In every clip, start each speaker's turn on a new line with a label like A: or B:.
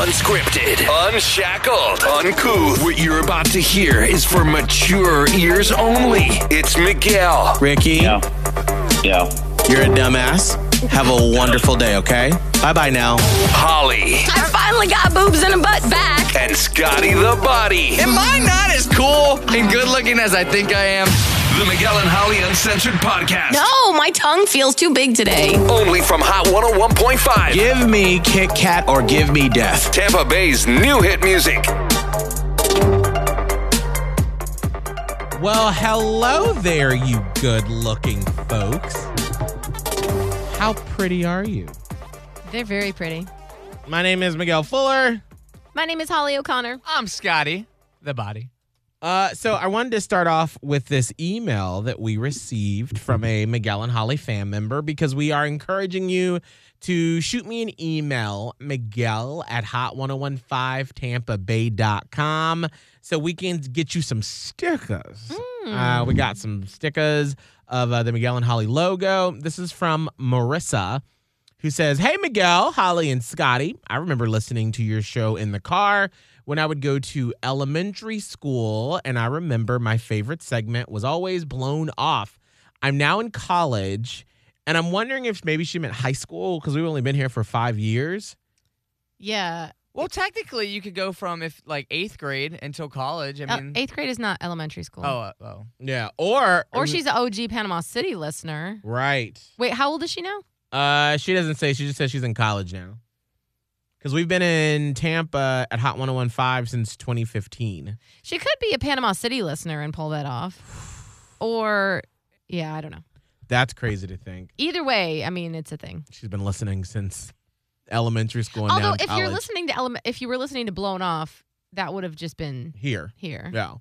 A: Unscripted, unshackled, uncouth. What you're about to hear is for mature ears only. It's Miguel,
B: Ricky,
C: Yeah. Yeah.
B: you're a dumbass. Have a wonderful day, okay? Bye bye now.
A: Holly,
D: I finally got boobs and a butt back.
A: and Scotty the Body.
E: Am I not as cool and good looking as I think I am?
A: The Miguel and Holly Uncensored Podcast.
D: No, my tongue feels too big today.
A: Only from Hot 101.5.
B: Give me Kit Kat or give me death.
A: Tampa Bay's new hit music.
F: Well, hello there, you good looking folks. How pretty are you?
D: They're very pretty.
F: My name is Miguel Fuller.
D: My name is Holly O'Connor.
E: I'm Scotty, the body.
F: Uh, so I wanted to start off with this email that we received from a Miguel and Holly fan member because we are encouraging you to shoot me an email, Miguel at hot1015tampabay.com, so we can get you some stickers. Uh, we got some stickers of uh, the Miguel and Holly logo. This is from Marissa who says, Hey, Miguel, Holly, and Scotty. I remember listening to your show in the car when I would go to elementary school, and I remember my favorite segment was always blown off. I'm now in college, and I'm wondering if maybe she meant high school because we've only been here for five years.
D: Yeah.
E: Well, technically, you could go from if like eighth grade until college. I
D: Uh,
E: mean,
D: eighth grade is not elementary school.
E: oh, uh, oh,
F: Yeah. Or,
D: Or she's an OG Panama City listener.
F: right.
D: Wait, how old is she now?
F: Uh, she doesn't say. She just says she's in college now. Because we've been in Tampa at Hot 1015 since 2015.
D: She could be a Panama City listener and pull that off. Or, yeah, I don't know.
F: That's crazy to think.
D: Either way, I mean, it's a thing.
F: She's been listening since elementary school and
D: Although,
F: now
D: if
F: college.
D: you're listening to Ele- if you were listening to Blown Off, that would have just been
F: here.
D: here.
F: Yeah.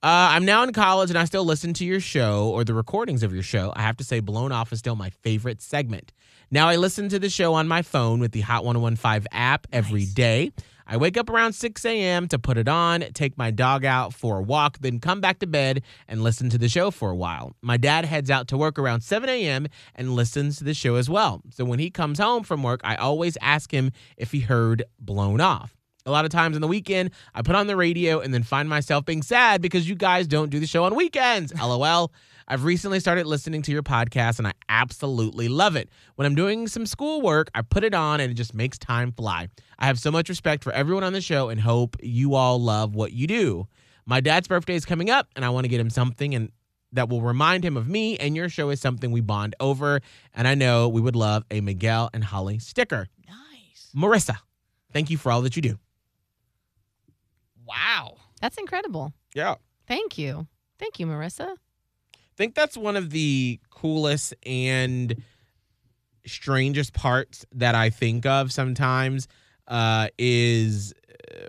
F: Uh, I'm now in college and I still listen to your show or the recordings of your show. I have to say, Blown Off is still my favorite segment. Now, I listen to the show on my phone with the Hot 1015 app every day. I wake up around 6 a.m. to put it on, take my dog out for a walk, then come back to bed and listen to the show for a while. My dad heads out to work around 7 a.m. and listens to the show as well. So when he comes home from work, I always ask him if he heard Blown Off. A lot of times on the weekend, I put on the radio and then find myself being sad because you guys don't do the show on weekends. LOL. I've recently started listening to your podcast and I absolutely love it. When I'm doing some schoolwork, I put it on and it just makes time fly. I have so much respect for everyone on the show and hope you all love what you do. My dad's birthday is coming up and I want to get him something and that will remind him of me and your show is something we bond over and I know we would love a Miguel and Holly sticker.
E: nice.
F: Marissa, thank you for all that you do.
E: Wow.
D: That's incredible.
F: Yeah.
D: Thank you. Thank you, Marissa.
F: I think that's one of the coolest and strangest parts that I think of sometimes uh, is uh,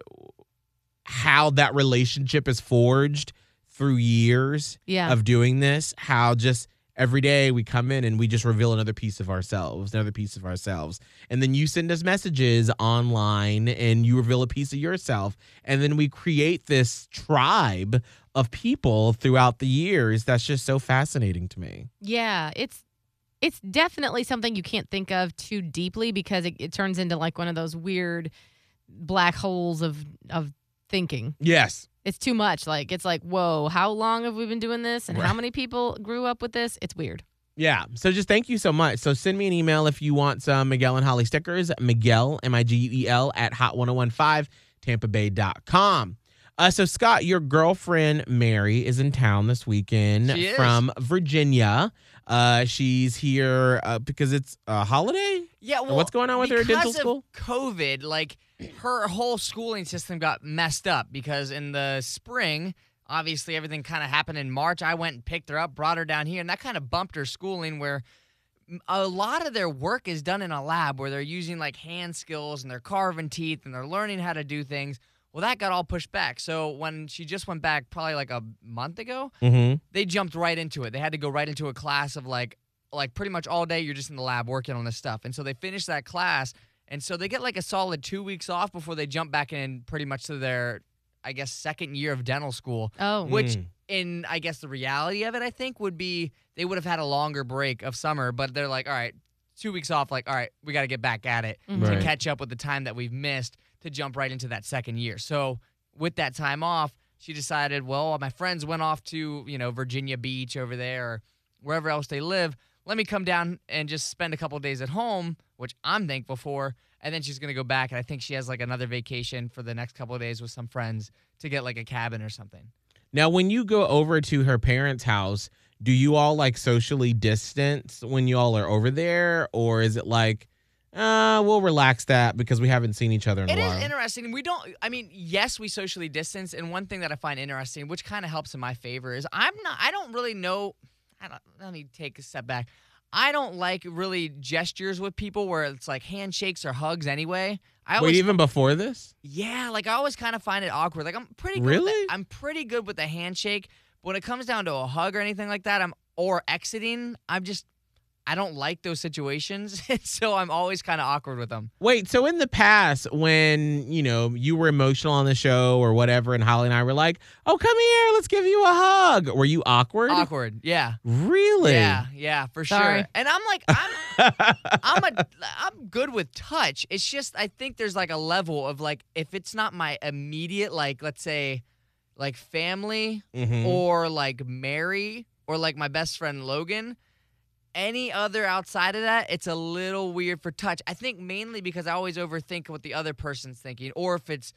F: how that relationship is forged through years
D: Yeah.
F: of doing this. How just every day we come in and we just reveal another piece of ourselves, another piece of ourselves. And then you send us messages online and you reveal a piece of yourself. And then we create this tribe of people throughout the years. That's just so fascinating to me.
D: Yeah, it's it's definitely something you can't think of too deeply because it, it turns into like one of those weird black holes of of thinking.
F: Yes.
D: It's too much. Like it's like, whoa, how long have we been doing this? And how many people grew up with this? It's weird.
F: Yeah. So just thank you so much. So send me an email if you want some Miguel and Holly stickers. Miguel, M I G U E L, at hot1015 tampabay.com. Uh, so, Scott, your girlfriend Mary is in town this weekend
E: She is.
F: from Virginia. Uh, she's here uh, because it's a holiday.
E: Yeah.
F: Or what's going on with her at dental
E: because of
F: school?
E: COVID, like her whole schooling system got messed up because in the spring, obviously everything kind of happened in March. I went and picked her up, brought her down here, and that kind of bumped her schooling where a lot of their work is done in a lab where they're using like hand skills and they're carving teeth and they're learning how to do things. Well, that got all pushed back. So when she just went back probably like a month ago,
F: Mm-hmm.
E: they jumped right into it. They had to go right into a class of like like pretty much all day you're just in the lab working on this stuff. And so they finished that class and so they get like a solid 2 weeks off before they jump back in pretty much to their I guess second year of dental school,
D: Oh,
E: which
F: Mm.
E: in I guess the reality of it I think would be they would have had a longer break of summer, but they're like, "All right, two weeks off. Like, all right, we got to get back at it
D: Mhm.
E: to catch up with the time that we've missed to jump right into that second year. So with that time off, she decided, well, my friends went off to you know Virginia Beach over there or wherever else they live. Let me come down and just spend a couple days at home, which I'm thankful for. And then she's gonna go back, and I think she has like another vacation for the next couple of days with some friends to get like a cabin or something.
F: Now, when you go over to her parents' house, do you all like socially distance when you all are over there, or is it like, uh, we'll relax that because we haven't seen each other in
E: It
F: a
E: is
F: while?
E: interesting. We don't. I mean, yes, we socially distance, and one thing that I find interesting, which kind of helps in my favor, is I'm not. I don't really know. I don't. Let me take a step back. I don't like really gestures with people where it's like handshakes or hugs. Anyway, I always, Wait,
F: even before this?
E: yeah, like I always kind of find it awkward. Like I'm pretty good with
F: Really?
E: the- I'm pretty good with the handshake. But when it comes down to a hug or anything like that, I'm or exiting. I'm just. I don't like those situations, so I'm always kind of awkward with them.
F: Wait, so in the past, when you know you were emotional on the show or whatever, and Holly and I were like, "Oh, come here, let's give you a hug," were you awkward?
E: Awkward, yeah.
F: Really?
E: Yeah, yeah, for
D: Sorry.
E: sure. And I'm like, I'm, I'm a, I'm good with touch. It's just I think there's like a level of like if it's not my immediate like let's say, like family
F: Mhm.
E: or like Mary or like my best friend Logan. Any other outside of that, it's a little weird for touch. I think mainly because I always overthink what the other person's thinking, or if it's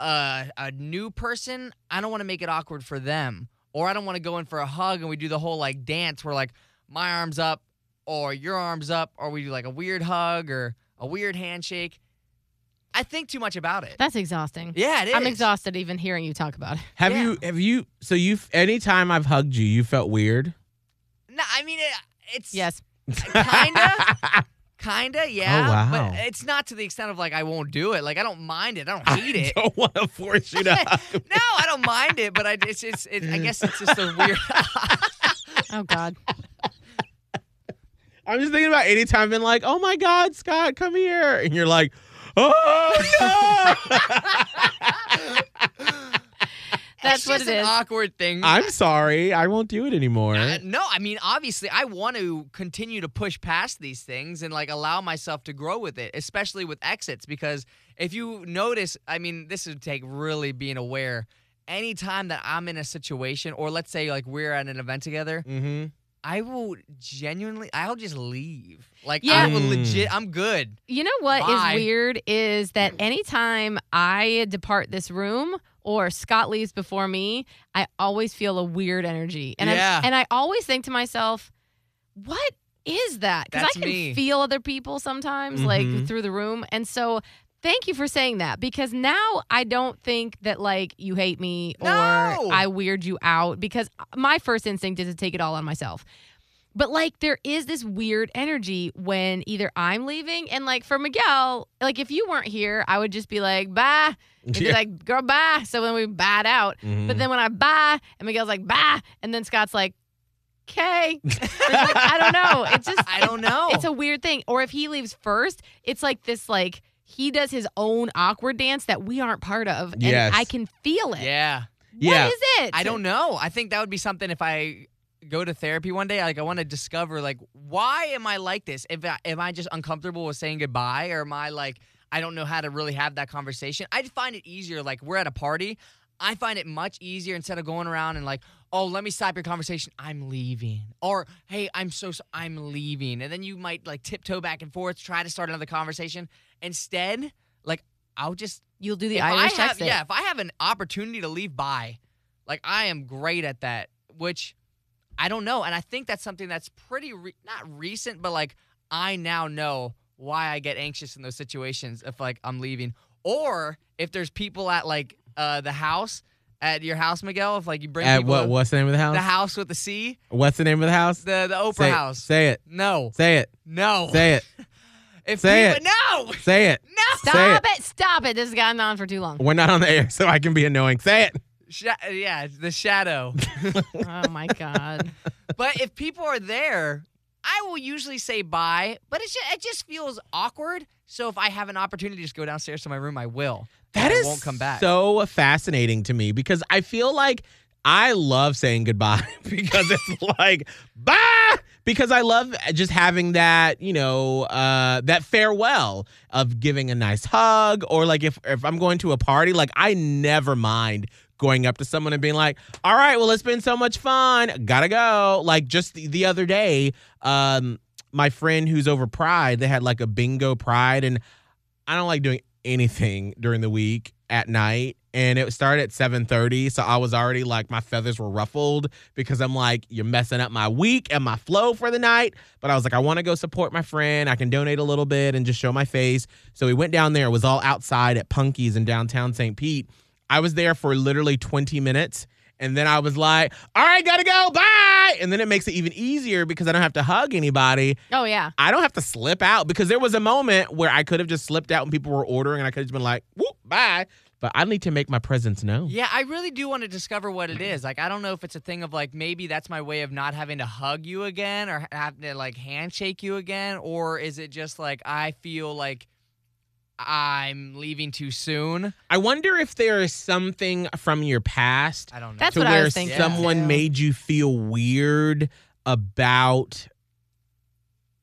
E: uh, a new person, I don't want to make it awkward for them, or I don't want to go in for a hug and we do the whole like dance where like my arms up or your arms up, or we do like a weird hug or a weird handshake. I think too much about it.
D: That's exhausting.
E: Yeah, it is.
D: I'm exhausted even hearing you talk about it.
F: Have
E: Yeah.
F: you? Have you? So you? Anytime I've hugged you, you felt weird.
E: No, I mean it, it's
D: Yes.
E: kinda. Kinda, oh, yeah.
F: Oh, wow.
E: But it's not to the extent of like I won't do it. Like I don't mind it. I don't hate it.
F: I don't want to force you to
E: no, I don't mind it, but I it's it's it, I guess it's just a weird.
D: Oh God.
F: I'm just thinking about anytime I've been like, "Oh my God, Scott, come here," and you're like, "Oh no."
D: That's
E: it's
D: what
E: just
D: it
E: an
D: is.
E: awkward thing.
F: I'm sorry, I won't do it anymore.
E: Uh, no, I mean obviously I want to continue to push past these things and like allow myself to grow with it, especially with exits because if you notice, I mean this would take really being aware. Anytime that I'm in a situation or let's say like we're at an event together,
F: mm-hmm.
E: I will genuinely I'll just leave. Like I
D: Yeah.
E: will
F: Mm.
E: legit I'm good.
D: You know what is
E: Bye.
D: weird is that anytime I depart this room or Scott leaves before me, I always feel a weird energy. And
E: Yeah.
D: I and I always think to myself, what is that? Because I can
E: me.
D: feel other people sometimes, like
F: Mhm.
D: through the room. And so thank you for saying that because now I don't think that like you hate me or
E: No.
D: I weird you out because my first instinct is to take it all on myself. But like there is this weird energy when either I'm leaving and like for Miguel, like if you weren't here, I would just be like, bye. And be
F: Yeah.
D: like, girl, bye. So then we bad out.
F: Mhm.
D: But then when I bye and Miguel's like, bye, and then Scott's like, okay. I don't know. It's just
E: I don't know.
D: it's a weird thing. Or if he leaves first, it's like this like he does his own awkward dance that we aren't part of. And
F: Yes.
D: I can feel it.
E: yeah.
F: Yeah.
D: What is it?
E: I don't know. I think that would be something if I go to therapy one day. Like I want to discover like why am I like this? If I, am I just uncomfortable with saying goodbye, or am I like I don't know how to really have that conversation? I find it easier. Like we're at a party. I find it much easier instead of going around and like, oh, let me stop your conversation. I'm leaving. Or, hey, I'm so, so I'm leaving. And then you might like tiptoe back and forth, try to start another conversation. Instead, like, I'll just
D: You'll do the Irish
E: I have,
D: exit.
E: Yeah, if I have an opportunity to leave by, like I am great at that, which I don't know. And I think that's something that's pretty, re- not recent, but like I now know why I get anxious in those situations if like I'm leaving. Or if there's people at like uh, the house, at your house, Miguel, if like you bring
F: At
E: people
F: what? What's the name of the house?
E: the house with the C,
F: What's the name of the house?
E: the, the Oprah
F: say,
E: house.
F: Say it.
E: no,
F: Say it.
E: no.
F: Say it.
E: if
F: say
E: people, No,
F: Say it.
E: no.
D: Stop it. Stop it. This has gone on for too long.
F: We're not on the air, so I can be annoying. Say it.
E: Sha- yeah, the shadow.
D: oh my God.
E: But if people are there, I will usually say bye, but it's just, it just feels awkward. So if I have an opportunity to just go downstairs to my room, I will.
F: That
E: And
F: is
E: I won't come back.
F: so fascinating to me because I feel like I love saying goodbye because it's like bye because I love just having that, you know, uh, that farewell of giving a nice hug, or like if if I'm going to a party, like I never mind going up to someone and being like, "All right, well, it's been so much fun, gotta go." Like just the, the other day, um, my friend who's over Pride, they had like a bingo Pride, and I don't like doing anything during the week at night and it started at 7:30 so I was already like my feathers were ruffled because I'm like you're messing up my week and my flow for the night but I was like I want to go support my friend I can donate a little bit and just show my face so we went down there it was all outside at Punky's in downtown St. Pete I was there for literally 20 minutes and then I was like, all right, gotta go, bye. And then it makes it even easier because I don't have to hug anybody.
D: Oh yeah.
F: I don't have to slip out because there was a moment where I could have just slipped out when people were ordering and I could have just been like, whoop, bye. But I need to make my presence known.
E: Yeah, I really do want to discover what it is. Like, I don't know if it's a thing of like maybe that's my way of not having to hug you again or have to like handshake you again, or is it just like I feel like I'm leaving too soon?
F: I wonder if there is something from your past
E: I don't know.
D: That's
F: to
D: what I
F: where
D: was thinking,
F: someone
D: too.
F: made you feel weird about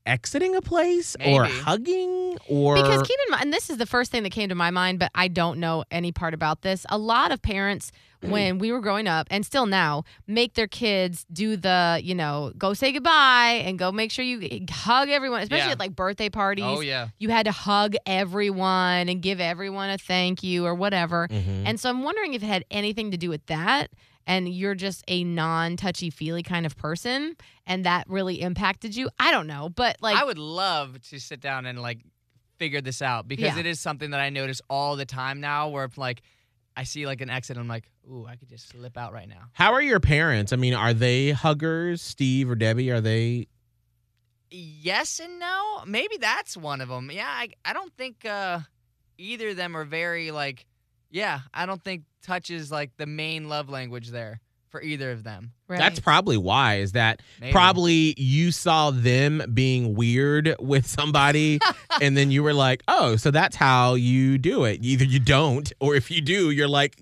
F: exiting a place or hugging or
D: Because keep in mind, and this is the first thing that came to my mind, but I don't know any part about this. A lot of parents, when we were growing up, and still now, make their kids do the, you know, go say goodbye and go make sure you hug everyone, especially
E: Yeah.
D: at like birthday parties.
E: oh yeah.
D: You had to hug everyone and give everyone a thank you or whatever.
F: Mhm.
D: And so I'm wondering if it had anything to do with that. And you're just a non touchy feely kind of person, and that really impacted you. I don't know, but like,
E: I would love to sit down and like figure this out because
D: Yeah.
E: it is something that I notice all the time now where if like I see like an exit, I'm like, ooh, I could just slip out right now.
F: How are your parents? I mean, are they huggers? Steve or Debbie? Are they?
E: Yes and no. Maybe that's one of them. Yeah, I, I don't think uh, either of them are very like. Yeah, I don't think touch is like the main love language there for either of them.
D: right.
F: That's probably why. Is that
E: Maybe.
F: probably you saw them being weird with somebody, and then you were like, "Oh, so that's how you do it. Either you don't, or if you do, you're like."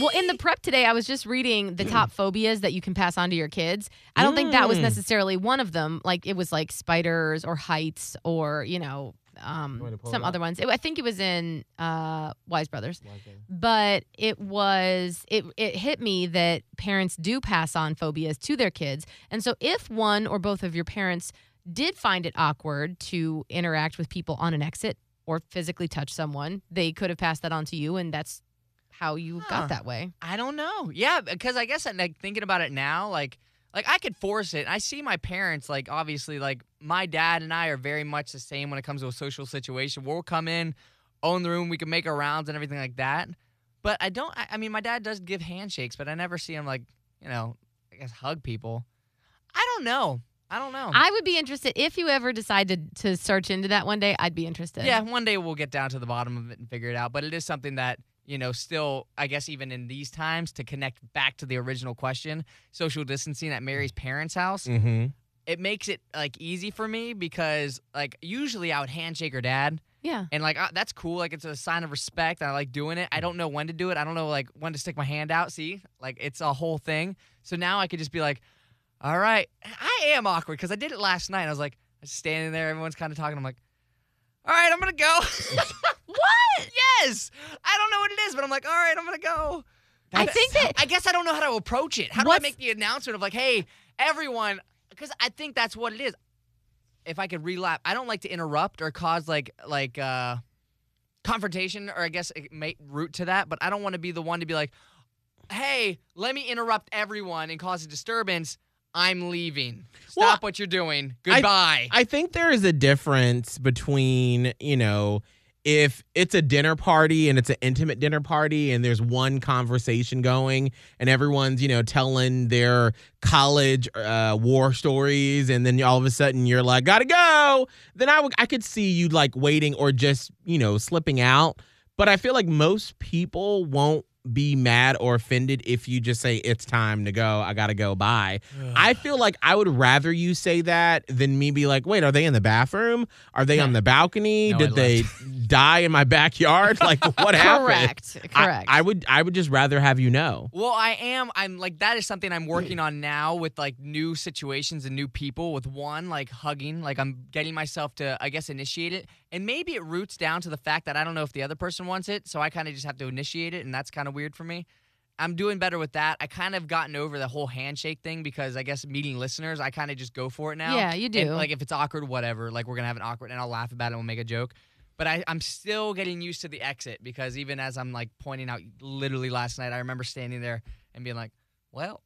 D: Well, in the prep today, I was just reading the top phobias that you can pass on to your kids. I don't think that was
F: Mm.
D: necessarily one of them. Like it was like spiders or heights or you know um,
F: want to pull
D: some other ones. It, I think it was in uh, Wise Brothers, but it was it it hit me that parents do pass on phobias to their kids, and so if one or both of your parents did find it awkward to interact with people on an exit or physically touch someone, they could have passed that on to you, and that's how you
E: Huh.
D: got that way.
E: I don't know. Yeah, because I guess I'm like thinking about it now, like like I could force it. I see my parents like obviously like my dad and I are very much the same when it comes to a social situation. We'll come in, own the room, we can make our rounds and everything like that. But I don't. I, I mean, my dad does give handshakes, but I never see him like you know, I guess hug people. I don't know. I don't know.
D: I would be interested if you ever decided to search into that one day. I'd be interested.
E: Yeah, one day we'll get down to the bottom of it and figure it out. But it is something that, you know, still, I guess, even in these times, to connect back to the original question social distancing at Mary's parents' house,
F: Mm-hmm.
E: it makes it like easy for me because, like, usually I would handshake her dad.
D: Yeah.
E: And like uh, that's cool, like it's a sign of respect. I like doing it. I don't know when to do it. I don't know like when to stick my hand out. See, like it's a whole thing. So now I could just be like, "All right." I am awkward because I did it last night. I was like, standing there, everyone's kind of talking. I'm like, "All right, I'm gonna go."
D: What?
E: yes, I don't know what it is, but I'm like, "All right, I'm gonna go."
D: I think that
E: I guess I don't know how to approach it. How do I
D: What's-
E: make the announcement of like, "Hey, everyone," because I think that's what it is. If I could relap, I don't like to interrupt or cause like like uh confrontation, or I guess it may root to that. But I don't want to be the one to be like, "Hey, let me interrupt everyone and cause a disturbance." I'm leaving. Stop
F: Well,
E: what you're doing. Goodbye.
F: I think there is a difference between, you know, if it's a dinner party and it's an intimate dinner party and there's one conversation going and everyone's, you know, telling their college uh, war stories and then all of a sudden you're like, gotta go, then I would I could see you like waiting or just, you know, slipping out. But I feel like most people won't be mad or offended if you just say it's time to go. I gotta go. Bye. I feel like I would rather you say that than me be like, wait, are they in the bathroom? Are they on the balcony?
E: No,
F: Did they die in my backyard? Like what happened?
D: Correct.
F: I-
D: Correct.
F: I, would I would just rather have you know.
E: Well, I am. I'm like that is something I'm working on now with like new situations and new people. With one, like hugging, like I'm getting myself to, I guess, initiate it, and maybe it roots down to the fact that I don't know if the other person wants it, so I kind of just have to initiate it, and that's kind of weird for me. I'm doing better with that. I kind of gotten over the whole handshake thing because I guess meeting listeners, I kind of just go for it now.
D: Yeah, you
E: And,
D: do.
E: like if it's awkward, whatever. Like we're gonna have an awkward, and I'll laugh about it. and We'll make a joke. But I, I'm still getting used to the exit because even as I'm like pointing out, literally last night, I remember standing there and being like, "Well,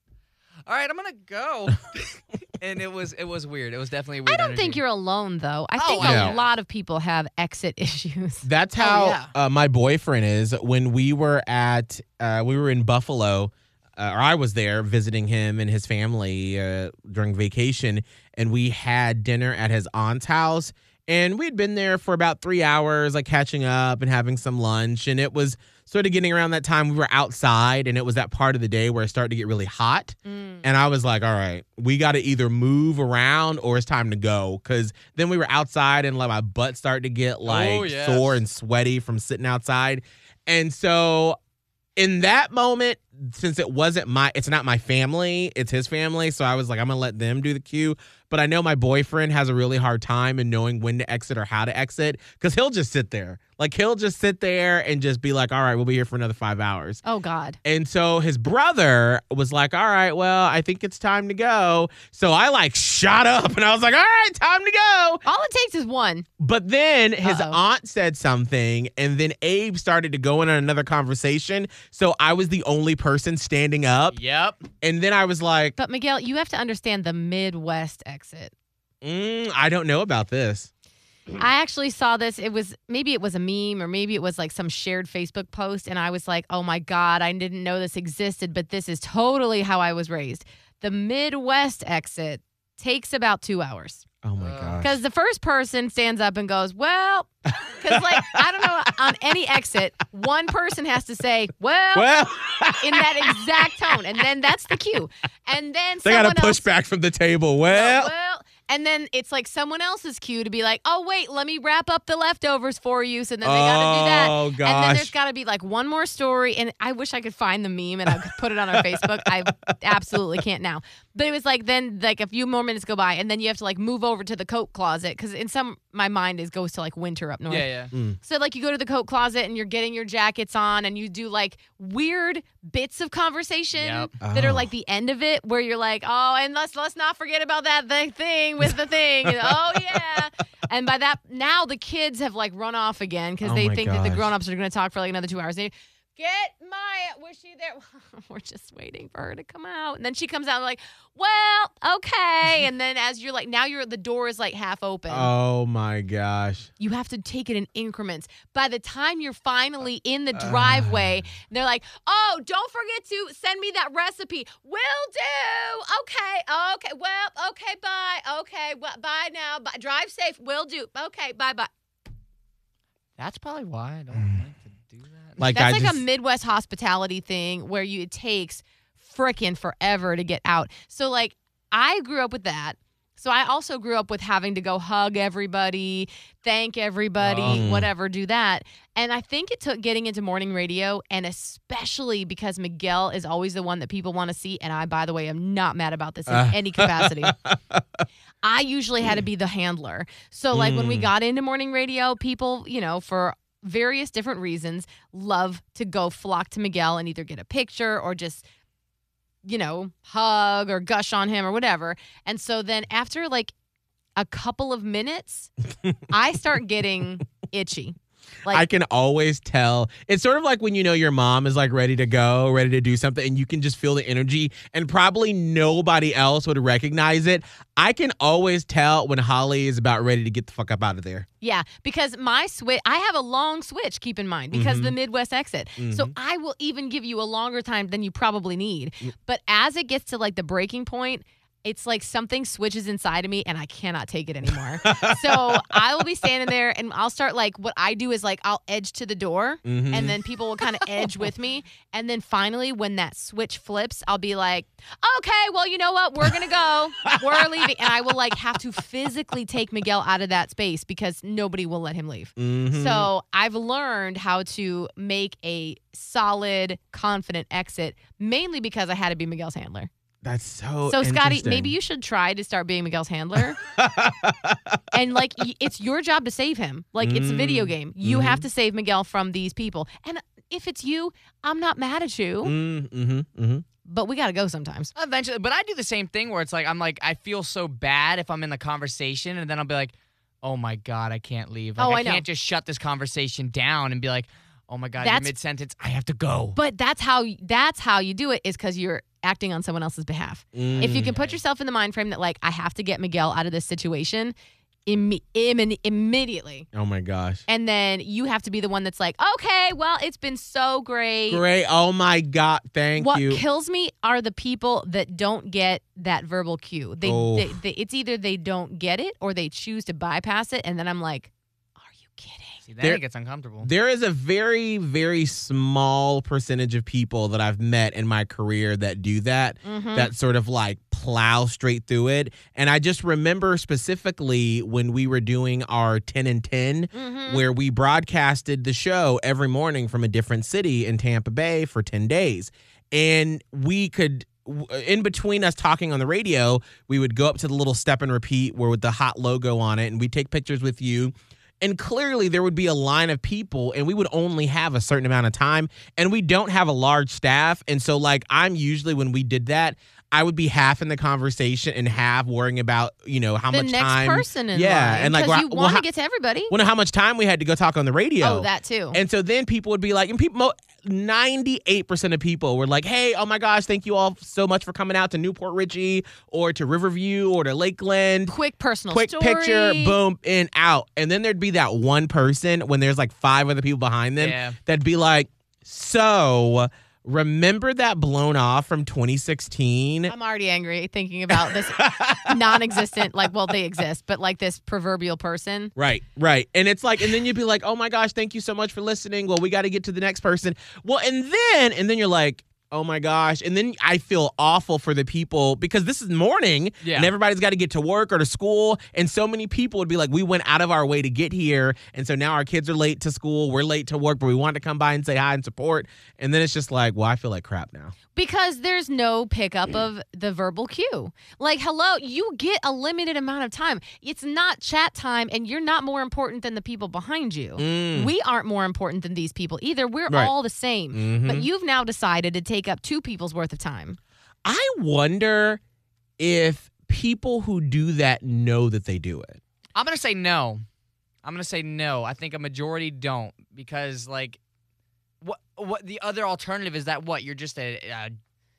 E: all right, I'm gonna go," and it was it was weird. It was definitely weird.
D: I don't
E: energy.
D: think you're alone though. I
E: Oh,
D: think
F: yeah.
D: a lot of people have exit issues.
F: That's how
E: yeah.
F: uh, my boyfriend is. When we were at, uh, we were in Buffalo, uh, or I was there visiting him and his family uh, during vacation, and we had dinner at his aunt's house. And we'd been there for about three hours, like catching up and having some lunch. And it was sort of getting around that time we were outside, and it was that part of the day where it started to get really hot.
D: Mm.
F: And I was like, all right, we got to either move around or it's time to go. Cause then we were outside and like my butt started to get like
E: Oh, yes.
F: sore and sweaty from sitting outside. And so in that moment, since it wasn't my, it's not my family, it's his family. So I was like, I'm to let them do the queue. But I know my boyfriend has a really hard time in knowing when to exit or how to exit because he'll just sit there. Like he'll just sit there and just be like, all right, we'll be here for another five hours.
D: Oh God.
F: And so his brother was like, All right, well, I think it's time to go. So I like shot up and I was like, All right, time to go.
D: All it takes is one.
F: But then his
D: Uh-oh.
F: aunt said something, and then Abe started to go in on another conversation. So I was the only person standing up.
E: Yep.
F: And then I was like,
D: But Miguel, you have to understand the Midwest exit.
F: mm, I don't know about this.
D: I actually saw this. It was maybe it was a meme or maybe it was like some shared Facebook post. And I was like, oh my God, I didn't know this existed, but this is totally how I was raised. The Midwest exit takes about two hours
F: Oh my gosh.
D: because the first person stands up and goes, well, because like, I don't know, on any exit, one person has to say, well,
F: Well,
D: in that exact tone. And then that's the cue. And then
F: they got a pushback
D: else
F: from the table. Well,
D: well, and then it's like someone else's cue to be like, oh wait, let me wrap up the leftovers for you. So then they gotta do that.
F: Oh,
D: And then there's gotta be like one more story. And I wish I could find the meme and I could put it on our Facebook. I absolutely can't now. But it was like then like a few more minutes go by and then you have to like move over to the coat closet because in some my mind is goes to like winter up north.
E: Yeah, yeah. Mm.
D: So like you go to the coat closet and you're getting your jackets on and you do like weird bits of conversation
E: Yep.
D: that are
F: Oh.
D: like the end of it where you're like, oh, and let's let's not forget about that the thing with the thing. And, oh yeah. And by that now the kids have like run off again because
F: Oh
D: they
F: my
D: think that the
F: gosh.
D: grown-ups are gonna talk for like another two hours. And they, Get Maya. Was she there? We're just waiting for her to come out. And then she comes out and like, well, okay. And then as you're like, now you're the door is like half open
F: oh my gosh.
D: you have to take it in increments. By the time you're finally uh, in the uh. driveway, they're like, "Oh, don't forget to send me that recipe." Will do. Okay. Okay. Well. Okay. Bye. Okay. Well, bye now. Bye. Drive safe. Will do. Okay. Bye. Bye.
E: That's probably why I don't mm-hmm. Like to do that.
F: Like
D: That's
F: I
D: like
F: just,
D: a Midwest hospitality thing where you it takes frickin' forever to get out. So like I grew up with that. So I also grew up with having to go hug everybody, thank everybody,
F: Oh.
D: whatever, do that. And I think it took getting into morning radio and especially because Miguel is always the one that people want to see and I by the way am not mad about this in
F: Uh.
D: any capacity. I usually had to be the handler. So like when we
F: Mm.
D: got into morning radio, people, you know, for various different reasons, love to go flock to Miguel and either get a picture or just you know, hug or gush on him or whatever. And so then after like a couple of minutes, I start getting itchy. Like
F: I can always tell. It's sort of like when you know your mom is like ready to go, ready to do something, and you can just feel the energy, and probably nobody else would recognize it. I can always tell when Holly is about ready to get the fuck up out of there.
D: Yeah, because my switch, I have a long switch, keep in mind, because
F: Mhm.
D: the Midwest exit. So
F: Mhm.
D: I will even give you a longer time than you probably need. But as it gets to like the breaking point, it's like something switches inside of me and I cannot take it anymore. so I will be standing there and I'll start like what I do is like I'll edge to the door
F: Mhm.
D: and then people will kind of edge with me. And then finally, when that switch flips, I'll be like, okay, well, you know what? We're going to go. We're leaving. And I will like have to physically take Miguel out of that space because nobody will let him leave.
F: Mhm.
D: So I've learned how to make a solid, confident exit, mainly because I had to be Miguel's handler.
F: That's so.
D: so Scotty, maybe you should try to start being Miguel's handler. and like, it's your job to save him. Like it's a video
F: Mm.
D: game. You have
F: Mhm.
D: to save Miguel from these people. And if it's you, I'm not mad at you,
F: Mm, mhm, mhm.
D: but we got to go sometimes.
E: Eventually, but I do the same thing where it's like I'm like I feel so bad if I'm in the conversation, and then I'll be like, "Oh my god, I can't leave. Like,
D: Oh,
E: I,
D: I know.
E: can't just shut this conversation down and be like, oh my god, mid sentence, I have to go."
D: But that's how that's how you do it is because you're acting on someone else's behalf. If you can put
E: Mm.
D: yourself in the mind frame that like I have to get Miguel out of this situation imme- imme- immediately.
F: Oh my gosh.
D: And then you have to be the one that's like, okay, well, it's been so great.
F: Great. Oh my God. Thank
D: what
F: you.
D: What kills me are the people that don't get that verbal cue. They,
F: Oh.
D: they, they, it's either they don't get it or they choose to bypass it, and then I'm like, are you kidding?
E: See, then
F: There-
E: it gets uncomfortable.
F: There is a very, very small percentage of people that I've met in my career that do that,
D: Mhm.
F: that sort of like plow straight through it. And I just remember specifically when we were doing our 10 and 10,
D: Mhm.
F: where we broadcasted the show every morning from a different city in Tampa Bay for 10 days. And we could. In between us talking on the radio, we would go up to the little step and repeat where with the hot logo on it, and we'd take pictures with you and clearly there would be a line of people and we would only have a certain amount of time and we don't have a large staff and so like i'm usually when we did that i would be half in the conversation and half worrying about you know how
D: the
F: much
D: next
F: time
D: person in
F: yeah
D: line,
F: and like well,
D: you want to
F: how,
D: get to everybody.
F: well, how much time we had to go talk on the radio
D: oh, that too.
F: and so then people would be like, and people, 98% of people were like, hey, oh my gosh, thank you all so much for coming out to New Port Richey or to Riverview or to Lakeland.
D: quick personal
F: Quick
D: story.
F: picture, boom, in, out. And then there'd be that one person when there's like five other people behind them
E: Yeah.
F: that'd be like, so remember that blown off from 2016?
D: I'm already angry thinking about this non-existent, like, well, they exist, but like this proverbial person.
F: Right, right. And it's like, and then you'd be like, oh my gosh, thank you so much for listening. Well, we got to get to the next person. Well, and then, and then you're like, oh my gosh. And then I feel awful for the people because this is morning
E: Yeah.
F: and everybody's got to get to work or to school. And so many people would be like, we went out of our way to get here. And so now our kids are late to school. We're late to work, but we wanted to come by and say hi and support. And then it's just like, well, I feel like crap now.
D: Because there's no pickup of the verbal cue. Like, hello, you get a limited amount of time. It's not chat time, and you're not more important than the people behind you.
F: Mm.
D: We aren't more important than these people either. We're
F: Right.
D: all the same.
F: Mhm.
D: But you've now decided to take up two people's worth of time.
F: I wonder if people who do that know that they do it.
E: I'm gonna say no. I'm gonna say no. I think a majority don't because like, what what the other alternative is that what you're just a, a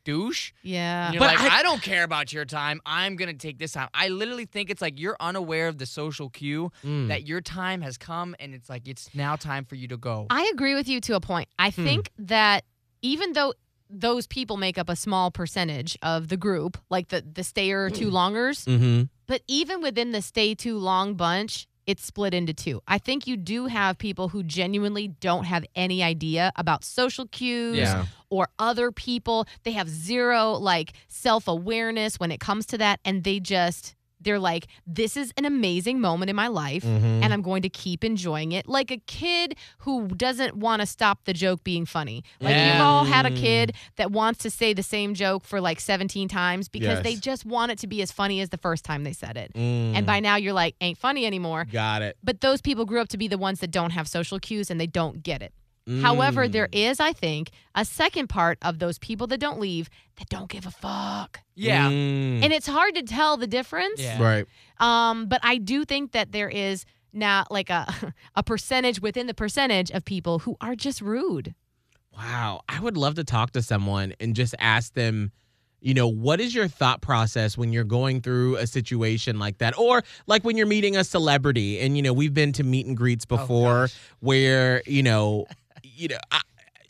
E: douche.
D: Yeah.
E: You're
F: But
E: like,
F: I-
E: I, don't care about your time. I'm gonna take this time. I literally think it's like you're unaware of the social cue
F: Mm.
E: that your time has come, and it's like it's now time for you to go.
D: I agree with you to a point. I
F: Hmm.
D: think that even though those people make up a small percentage of the group, like the the stayer two longers,
F: Mm-hmm.
D: but even within the stay too long bunch, it's split into two. I think you do have people who genuinely don't have any idea about social cues
F: Yeah.
D: or other people. They have zero like self-awareness when it comes to that and they just they're like this is an amazing moment in my life
F: Mhm.
D: and I'm going to keep enjoying it. Like a kid who doesn't want to stop the joke being funny. Like you've all had a kid that wants to say the same joke for like 17 times because they just want it to be as funny as the first time they said it.
F: Mm.
D: And by now you're like, ain't funny anymore.
F: Got it.
D: But those people grew up to be the ones that don't have social cues and they don't get it. However,
F: Mm.
D: there is, I think, a second part of those people that don't leave that don't give a fuck.
E: yeah.
F: Mm.
D: And it's hard to tell the difference.
E: Yeah.
F: right.
D: Um, but I do think that there is now like a a percentage within the percentage of people who are just rude.
F: Wow. I would love to talk to someone and just ask them, you know, what is your thought process when you're going through a situation like that? Or like when you're meeting a celebrity and, you know, we've been to meet and greets
E: Oh,
F: before
E: gosh.
F: where, you know, you know, I,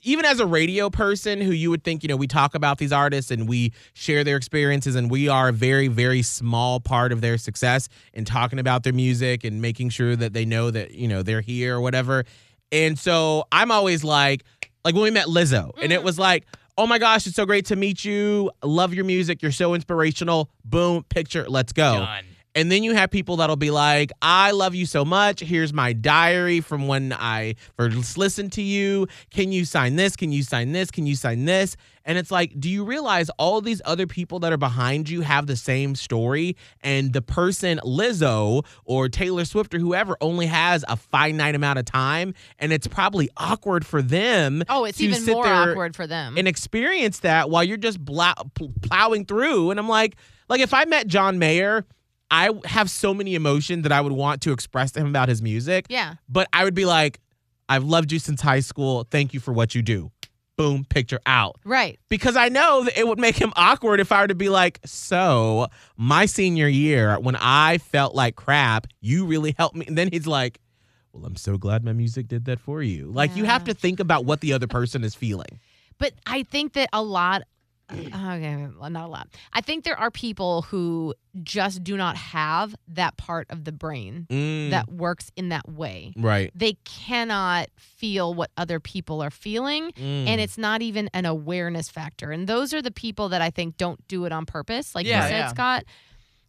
F: even as a radio person who you would think, you know, we talk about these artists and we share their experiences and we are a very, very small part of their success in talking about their music and making sure that they know that, you know, they're here or whatever. And so I'm always like, like when we met Lizzo, and it mm-hmm. was like, oh my gosh, it's so great to meet you. Love your music. You're so inspirational. Boom, picture, let's go.
E: Done.
F: And then you have people that'll be like, I love you so much. Here's my diary from when I first listened to you. Can you sign this? Can you sign this? Can you sign this? And it's like, do you realize all these other people that are behind you have the same story? And the person, Lizzo or Taylor Swift or whoever, only has a finite amount of time. And it's probably awkward for them.
D: Oh, it's even
F: sit
D: more awkward for them.
F: and experience that while you're just bla- pl- plowing through. And I'm like, like if I met John Mayer, I have so many emotions that I would want to express to him about his music.
D: yeah.
F: But I would be like, I've loved you since high school. Thank you for what you do. Boom, picture out.
D: Right.
F: Because I know that it would make him awkward if I were to be like, so my senior year, when I felt like crap, you really helped me. And then he's like, well, I'm so glad my music did that for you. Like, you have to think about what the other person is feeling.
D: But I think that a lot, okay, not a lot. I think there are people who just do not have that part of the brain
F: Mm,
D: that works in that way.
F: right.
D: They cannot feel what other people are feeling.
F: Mm.
D: And it's not even an awareness factor. And those are the people that I think don't do it on purpose, like
E: Yeah,
D: you said,
E: yeah.
D: Scott.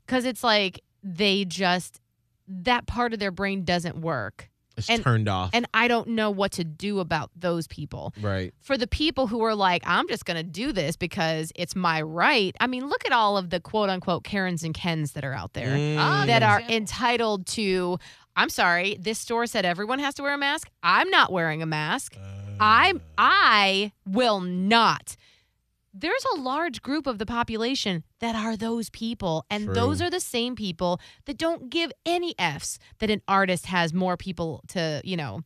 D: Because it's like they just, that part of their brain doesn't work.
F: It's
D: and-
F: turned off.
D: And I don't know what to do about those people.
F: right.
D: For the people who are like, I'm just going to do this because it's my right. I mean, look at all of the quote unquote Karens and Kens that are out there
F: Mm.
D: that are entitled to. I'm sorry, this store said everyone has to wear a mask. I'm not wearing a mask. I'm I will not. There's a large group of the population that are those people and
F: True.
D: those are the same people that don't give any f's that an artist has more people to, you know,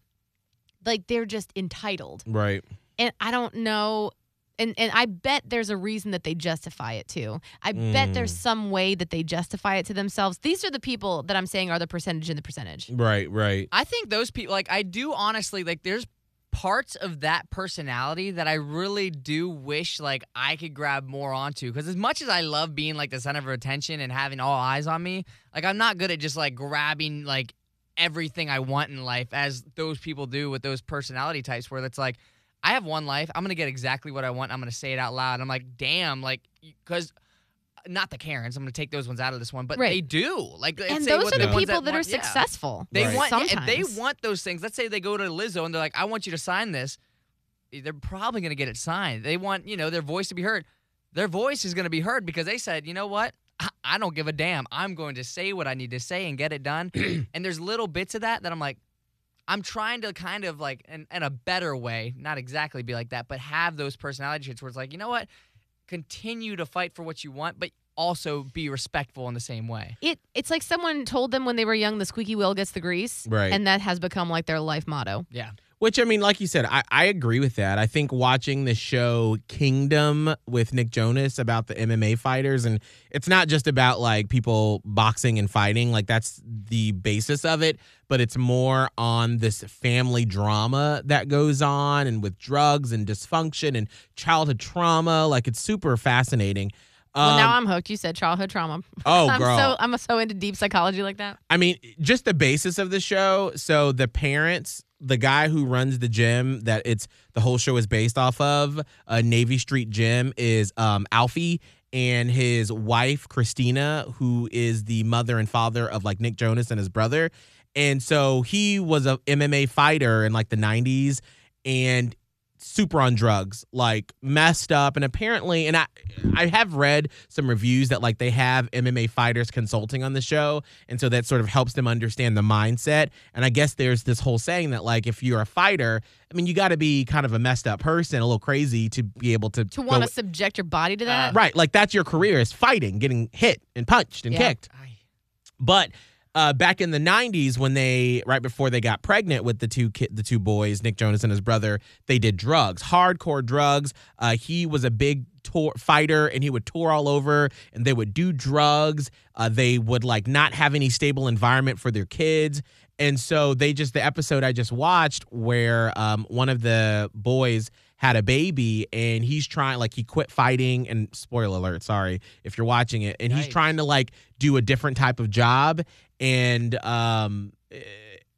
D: like they're just entitled.
F: Right.
D: And I don't know and and I bet there's a reason that they justify it too. I bet there's
F: Mm.
D: some way that they justify it to themselves. These are the people that I'm saying are the percentage in the percentage.
F: Right. Right.
E: I think those people, like, I do honestly, like, there's parts of that personality that I really do wish, like, I could grab more onto. Because as much as I love being, like, the center of attention and having all eyes on me, like, I'm not good at just, like, grabbing, like, everything I want in life as those people do with those personality types where it's like, I have one life. I'm going to get exactly what I want. I'm going to say it out loud. I'm like, damn, like, because. Not the Karens. I'm going to take those ones out of this one, but
D: Right.
E: they do. Like,
D: and
E: say
D: those are the
E: ones
D: people that, are
E: want- yeah.
D: successful.
E: They
F: Right.
E: want
D: sometimes.
E: if they want those things. Let's say they go to Lizzo and they're like, "I want you to sign this." Eh, they're probably going to get it signed. They want you know their voice to be heard. Their voice is going to be heard because they said, "You know what? I- I don't give a damn. I'm going to say what I need to say and get it done." and there's little bits of that that I'm like, I'm trying to kind of like in, in a better way, not exactly be like that, but have those personality traits where it's like, you know what? Continue to fight for what you want, but also be respectful in the same way.
D: It it's like someone told them when they were young, the squeaky wheel gets the grease,
F: Right.
D: And that has become like their life motto.
E: Yeah.
F: Which I mean, like you said, I, I agree with that. I think watching the show Kingdom with Nick Jonas about the MMA fighters, and it's not just about like people boxing and fighting, like that's the basis of it, but it's more on this family drama that goes on and with drugs and dysfunction and childhood trauma. Like it's super fascinating.
D: well, now
F: Um,
D: I'm hooked. You said childhood trauma.
F: oh,
D: I'm
F: girl.
D: so I'm so into deep psychology like that.
F: I mean, just the basis of the show. So the parents, the guy who runs the gym that it's the whole show is based off of, uh, Navy Street Gym, is um, Alfie, and his wife Christina, who is the mother and father of like Nick Jonas and his brother. And so he was a MMA fighter in like the 90s, and super on drugs, like messed up. And apparently, and I I have read some reviews that like they have MMA fighters consulting on the show. And so that sort of helps them understand the mindset. And I guess there's this whole saying that like if you're a fighter, I mean you gotta be kind of a messed up person, a little crazy to be able to
D: To want to subject your body to that.
F: Right. Like that's your career is fighting, getting hit and punched and
D: Yeah.
F: kicked. But uh, back in the '90s, when they right before they got pregnant with the two ki- the two boys, Nick Jonas and his brother, they did drugs, hardcore drugs. Uh, he was a big tour fighter, and he would tour all over, and they would do drugs. Uh, they would like not have any stable environment for their kids, and so they just the episode I just watched where um, one of the boys had a baby and he's trying like he quit fighting and spoiler alert sorry if you're watching it and he's trying to like do a different type of job and um eh,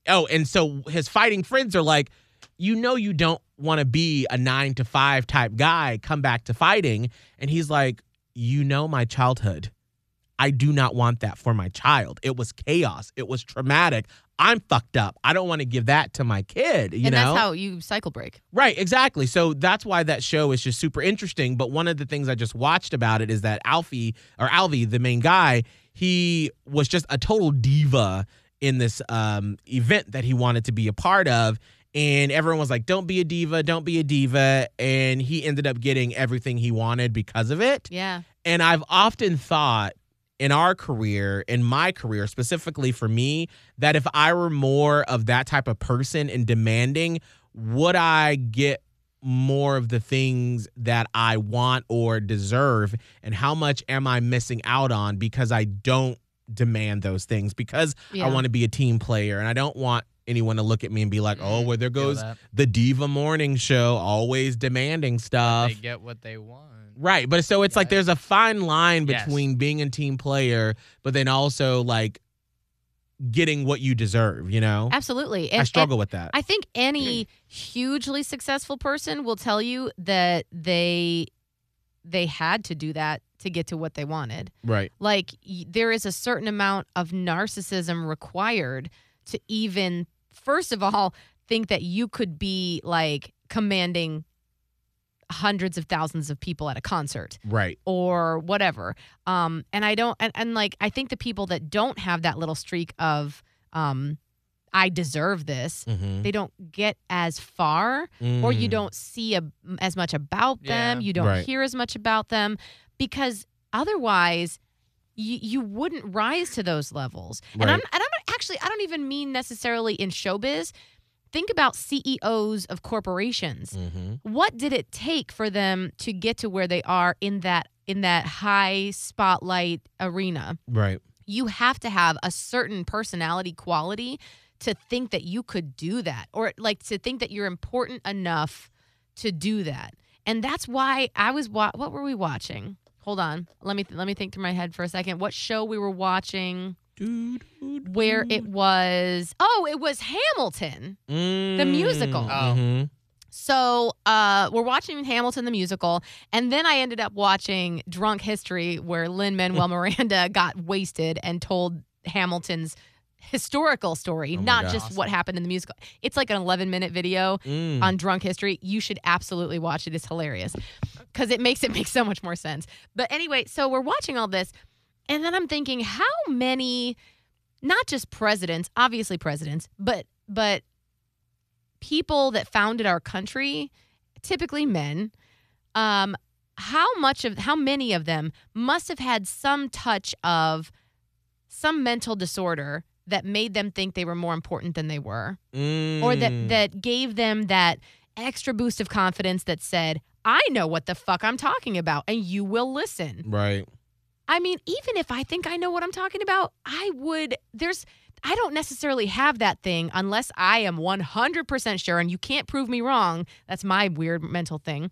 F: oh and so his fighting friends are like you know you don't want to be a 9 to 5 type guy come back to fighting. And he's like you know my childhood I do not want that for my child. It was chaos. It was traumatic. I'm fucked up. I don't want to give that to my kid. You
D: and
F: know,
D: that's how you cycle break.
F: right? Exactly. So that's why that show is just super interesting. But one of the things I just watched about it is that Alfie or Alvy, the main guy, he was just a total diva in this um, event that he wanted to be a part of. And everyone was like, "Don't be a diva. Don't be a diva." And he ended up getting everything he wanted because of it.
D: Yeah.
F: And I've often thought in our career, in my career, specifically for me, that if I were more of that type of person and demanding, would I get more of the things that I want or deserve? And how much am I missing out on because I don't demand those things? Because
D: Yeah.
F: I want to be a team player and I don't want anyone to look at me and be like, oh, mm-hmm. well, there goes the Diva Morning Show, always demanding stuff.
E: They get what they want.
F: Right, but so it's like there's a fine line
E: Yes.
F: between being a team player, but then also like getting what you deserve. You know,
D: Absolutely.
F: I struggle with that.
D: I think any hugely successful person will tell you that they they had to do that to get to what they wanted.
F: right,
D: Like there is a certain amount of narcissism required to even first of all think that you could be like commanding hundreds of thousands of people at a concert
F: right,
D: or whatever. Um, and I don't, and, and like, I think the people that don't have that little streak of, um, I deserve this,
F: mm-hmm.
D: they don't get as far, or you don't see a, as much about them. You don't
F: Right.
D: hear as much about them because otherwise, you, you wouldn't rise to those levels. And I'm, and I'm actually, I don't even mean necessarily in showbiz. Think about CEOs of corporations.
F: Hmm
D: what did it take for them to get to where they are in that in that high spotlight arena?
F: Right,
D: you have to have a certain personality quality to think that you could do that or like to think that you're important enough to do that. And that's why i was wa- what were we watching? Hold on. Let me let me think through my head for a second. What show we were watching where it was oh it was hamilton
F: the
D: musical.
E: Oh.
F: Mhm.
D: So uh, we're watching Hamilton the musical, and then I ended up watching Drunk History, where Lin Manuel Miranda got wasted and told Hamilton's historical story,
F: Oh
D: not
F: God.
D: just what happened in the musical. It's like an 11 minute video
F: Mm.
D: on Drunk History. You should absolutely watch it. It's hilarious because it makes it make so much more sense. But anyway, so we're watching all this, and then I'm thinking, how many, not just presidents, obviously presidents, but but people that founded our country, typically men, um, how much of how many of them must have had some touch of some mental disorder that made them think they were more important than they were or that
F: Mm.
D: that gave them that extra boost of confidence that said I know what the fuck I'm talking about and you will listen.
F: right,
D: I mean, even if I think I know what I'm talking about, I would there's I don't necessarily have that thing unless I am 100% sure and you can't prove me wrong. That's my weird mental thing.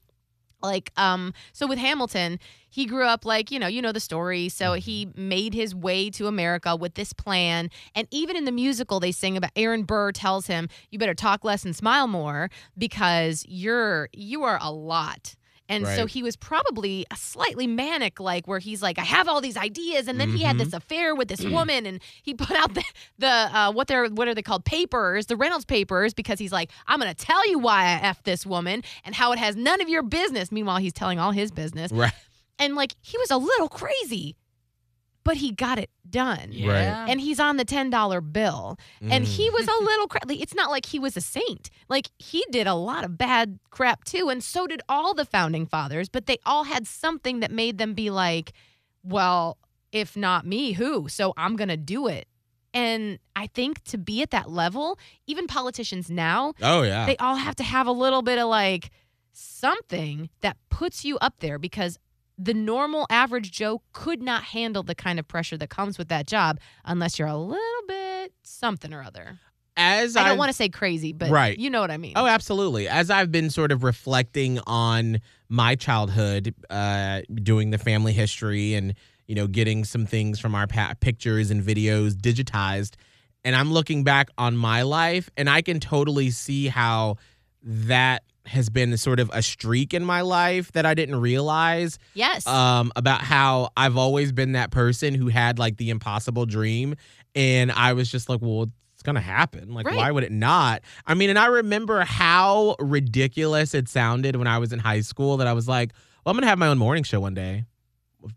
D: Like um so with Hamilton, he grew up like, you know, you know the story. So he made his way to America with this plan. And even in the musical they sing about Aaron Burr tells him, "You better talk less and smile more because you're you are a lot." And so he was probably a slightly manic, like where he's like, I have all these ideas, and then he had this affair with this woman, and he put out the the uh, what they're what are they called? Papers, the Reynolds papers, because he's like, I'm gonna tell you why I f this woman and how it has none of your business. Meanwhile, he's telling all his business,
F: right,
D: and like he was a little crazy, but he got it done.
E: Yeah.
D: And he's on the ten dollar bill, and
F: Mm.
D: he was a little cra- like, It's not like he was a saint. Like he did a lot of bad crap too, and so did all the founding fathers. But they all had something that made them be like, "Well, if not me, who? So I'm gonna do it." And I think to be at that level, even politicians now,
F: oh yeah,
D: they all have to have a little bit of like something that puts you up there because the normal average Joe could not handle the kind of pressure that comes with that job unless you're a little bit something or other.
F: as
D: I don't
F: I've-
D: want to say crazy, but
F: Right.
D: you know what I mean.
F: Oh, absolutely. As I've been sort of reflecting on my childhood, uh, doing the family history and, you know, getting some things from our pa- pictures and videos digitized, and I'm looking back on my life, and I can totally see how that has been sort of a streak in my life that I didn't realize
D: yes.
F: um, about how I've always been that person who had like the impossible dream. And I was just like, well, it's going to happen. Like,
D: Right.
F: why would it not? I mean, and I remember how ridiculous it sounded when I was in high school that I was like, well, I'm going to have my own morning show one day.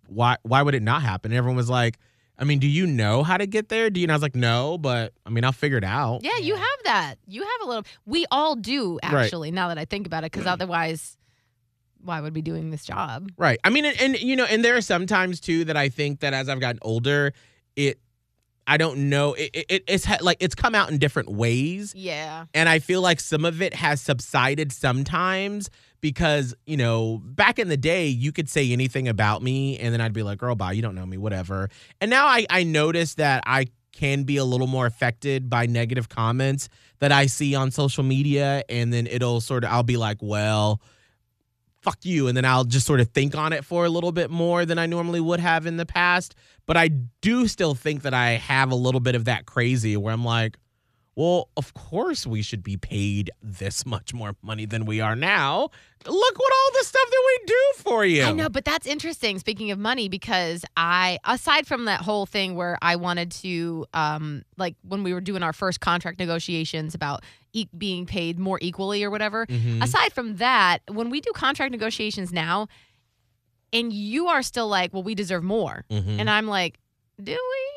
F: Why, why would it not happen? And everyone was like, I mean, do you know how to get there? Do you? And I was like, no, but I mean, I'll figure it out.
D: yeah, you have that. You have a little. We all do
F: Right.
D: actually. Now that I think about it, because otherwise, why would we be doing this job?
F: Right. I mean, and, and you know, and there are some times too that I think that as I've gotten older, it, I don't know, it, it it's ha- like it's come out in different ways,
D: Yeah.
F: and I feel like some of it has subsided sometimes because you know back in the day you could say anything about me and then I'd be like, girl, bye, you don't know me, whatever. And now I I notice that I can be a little more affected by negative comments that I see on social media, and then it'll sort of I'll be like, well fuck you and then I'll just sort of think on it for a little bit more than I normally would have in the past but I do still think that I have a little bit of that crazy where I'm like well of course we should be paid this much more money than we are now look what all the stuff that we do for you
D: I know, but that's interesting. Speaking of money, because I, aside from that whole thing where I wanted to, um, like when we were doing our first contract negotiations about e- being paid more equally or whatever.
F: Mhm.
D: Aside from that, when we do contract negotiations now, and you are still like, well, we deserve more,
F: Mhm.
D: and I'm like, do we?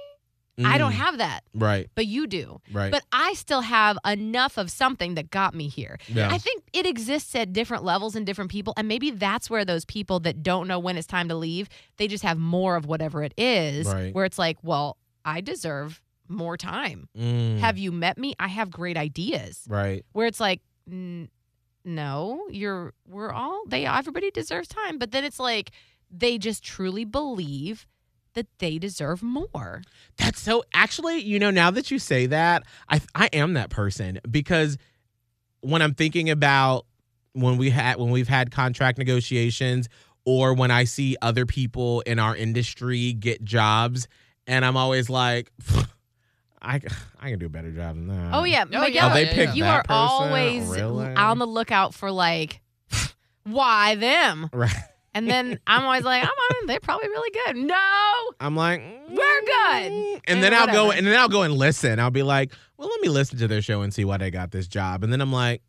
D: I don't
F: Mm.
D: have that,
F: right
D: but you do.
F: right
D: But I still have enough of something that got me here.
F: yeah
D: I think it exists at different levels in different people. And maybe that's where those people that don't know when it's time to leave, they just have more of whatever it is.
F: Right.
D: Where it's like, well, I deserve more time.
F: Mm.
D: Have you met me? I have great ideas.
F: right
D: Where it's like, "N- no, you're, we're all, they, everybody deserves time. But then it's like, they just truly believe that they deserve more.
F: That's so actually, you know, now that you say that, I I am that person because when I'm thinking about when we had when we've had contract negotiations or when I see other people in our industry get jobs and I'm always like I I can do a better job than that.
D: Oh, yeah.
E: Oh,
D: Miguel,
E: yeah,
F: Oh, they
E: yeah,
F: picked
D: you
F: that
D: are
F: person?
D: always
F: Really?
D: on the lookout for like why them
F: Right.
D: And then i'm always like i'm on they're probably really good no
F: I'm like,
D: We're good.
F: "Mm." And
D: And
F: then I'll go
D: whatever.
F: and then I'll go and listen. I'll be like, well, let me listen to their show and see why they got this job. And then I'm like,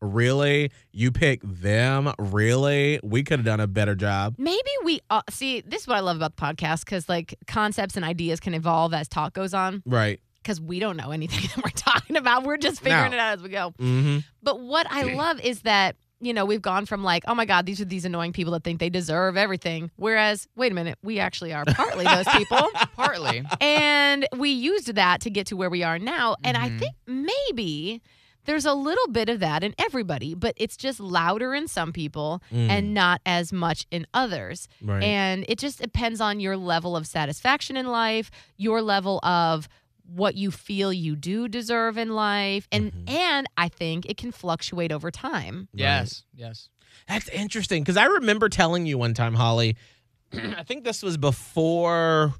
F: really? You pick them? Really? We could have done a better job.
D: maybe we uh, see this is what i love about the podcast because like concepts and ideas can evolve as talk goes on
F: Right.
D: because we don't know anything that we're talking about we're just figuring
F: No.
D: it out as we go
F: Mm-hmm.
D: but what i love is that you know we've gone from like oh my god these are these annoying people that think they deserve everything whereas wait a minute we actually are partly those people
E: Partly.
D: and we used that to get to where we are now. And I
E: Mhm.
D: think maybe there's a little bit of that in everybody, but it's just louder in some people and not as much in others.
F: Mm. right.
D: And it just depends on your level of satisfaction in life, your level of what you feel you do deserve in life and
F: Mhm.
D: and I think it can fluctuate over time.
E: Yes. Yes.
F: That's interesting because I remember telling you one time, Holly. I think this was before.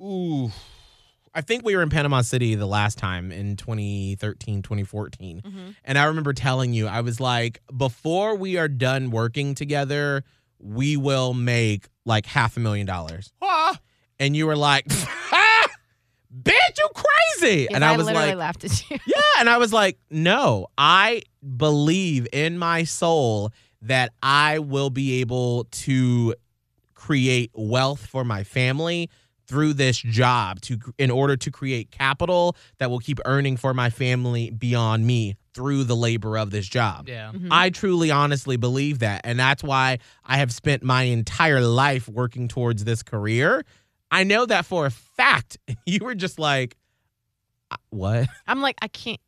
F: Ooh. I think we were in Panama City the last time in 2013, 2014.
D: Mhm.
F: And I remember telling you, I was like, before we are done working together, we will make like half a million dollars. And you were like, ah, bitch, you crazy.
D: Yes,
F: and I, was
D: literally
F: like,
D: laughed at you.
F: yeah. And I was like, no, I believe in my soul that I will be able to create wealth for my family through this job to in order to create capital that will keep earning for my family beyond me through the labor of this job.
E: Yeah.
D: Mhm.
F: I truly honestly believe that and that's why I have spent my entire life working towards this career. I know that for a fact. You were just like "Uh, what?
D: I'm like, I can't.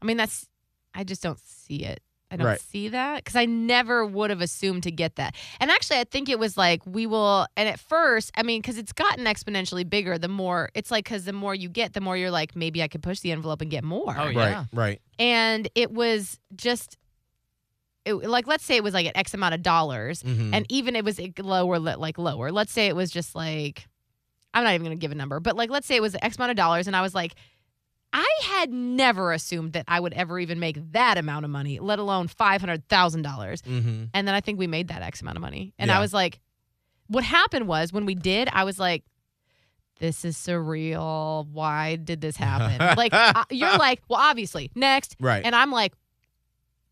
D: I mean, that's. I just don't see it. I don't
F: Right.
D: see that because I never would have assumed to get that. And actually, I think it was like we will. And at first, I mean, because it's gotten exponentially bigger. The more it's like, because the more you get, the more you're like, maybe I could push the envelope and get more.
E: Oh,
F: Right,
E: yeah.
F: right.
D: And it was just, it, like, let's say it was like an X amount of dollars,
F: Mhm.
D: and even it was lower, like lower. Let's say it was just like, I'm not even going to give a number, but like, let's say it was X amount of dollars, and I was like, I had never assumed that I would ever even make that amount of money, let alone five hundred thousand dollars.
F: Mhm.
D: And then I think we made that X amount of money, and
F: Yeah.
D: I was like, what happened was when we did, I was like. This is surreal. Why did this happen? like uh, you're like, well, obviously, next,
F: Right.
D: and I'm like,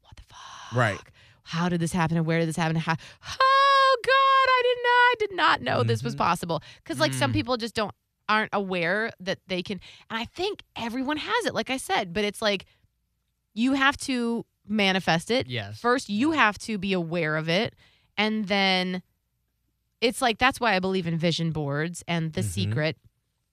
D: what the fuck?
F: Right.
D: How did this happen and where did this happen? How, God, I did not I did not know this was
F: Mhm.
D: possible. Cause like some
E: Mm.
D: people just don't aren't aware that they can and I think everyone has it, like I said, but it's like you have to manifest it.
E: Yes.
D: First, you have to be aware of it. And then it's like that's why I believe in vision boards and the
F: Mhm.
D: secret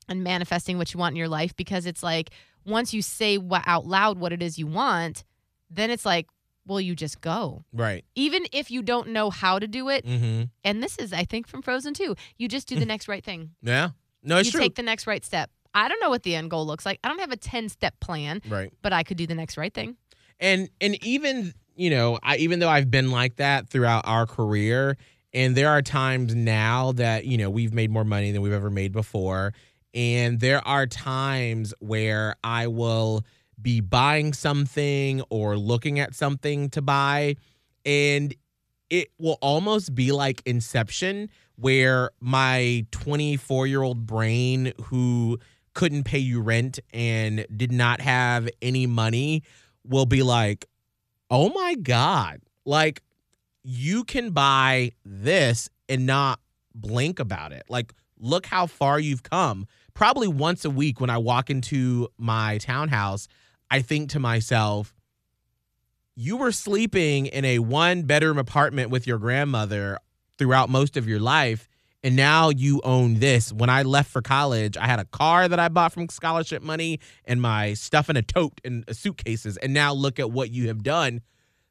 D: and manifesting what you want in your life because it's like once you say wha- out loud what it is you want, then it's like, well, you just go.
F: Right.
D: Even if you don't know how to do it,
F: Mm-hmm.
D: and this is, I think, from Frozen too, you just do the next right thing.
F: Yeah. No, it's true.
D: you
F: true.
D: take the next right step. I don't know what the end goal looks like. I don't have a 10 step plan,
F: right.
D: but I could do the next right thing.
F: and and even you know i even though i've been like that throughout our career and there are times now that you know we've made more money than we've ever made before and there are times where i will be buying something or looking at something to buy and it will almost be like inception where my 24 year old brain who couldn't pay you rent and did not have any money will be like, oh my God, like you can buy this and not blink about it. Like, look how far you've come. Probably once a week when I walk into my townhouse, I think to myself, you were sleeping in a one bedroom apartment with your grandmother throughout most of your life. And now you own this. When I left for college, I had a car that I bought from scholarship money and my stuff in a tote and suitcases. And now look at what you have done.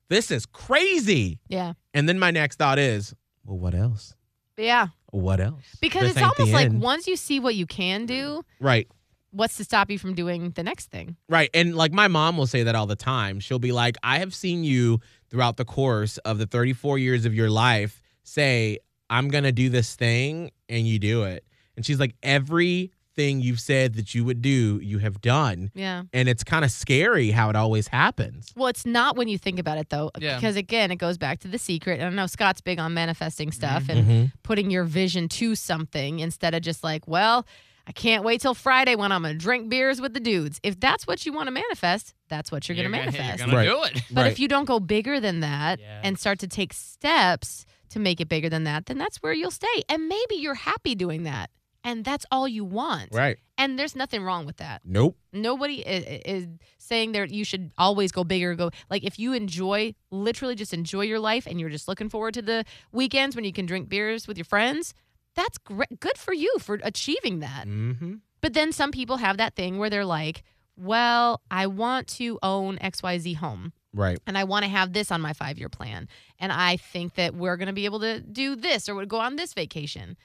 F: This is crazy.
D: Yeah.
F: And then my next thought is, well, what else?
D: Yeah.
F: What else?
D: Because
F: This
D: it's almost like once you see what you can do,
F: Right.
D: What's to stop you from doing the next thing?
F: Right. And like my mom will say that all the time. She'll be like, I have seen you throughout the course of the 34 years of your life say, I'm going to do this thing, and you do it. And she's like, everything you've said that you would do, you have done.
D: Yeah.
F: And it's kind of scary how it always happens.
D: Well, it's not when you think about it though,
E: Yeah.
D: because again, it goes back to the secret. And I know Scott's big on manifesting stuff and
F: Mhm.
D: putting your vision to something instead of just like, well, I can't wait till Friday when I'm going to drink beers with the dudes. If that's what you want to manifest, that's what you're, going to manifest.
E: You're gonna
F: Right.
E: do it.
D: but
F: Right.
D: if you don't go bigger than that
E: Yeah.
D: and start to take steps to make it bigger than that, then that's where you'll stay. And maybe you're happy doing that. And that's all you want.
F: Right.
D: And there's nothing wrong with that.
F: Nope.
D: Nobody is, is saying that you should always go bigger. Go like if you enjoy, literally just enjoy your life, and you're just looking forward to the weekends when you can drink beers with your friends. That's great. Good for you for achieving that.
F: Mm-hmm.
D: But then some people have that thing where they're like, "Well, I want to own X Y Z home,
F: Right.
D: and I want to have this on my five year plan, and I think that we're going to be able to do this or go on this vacation."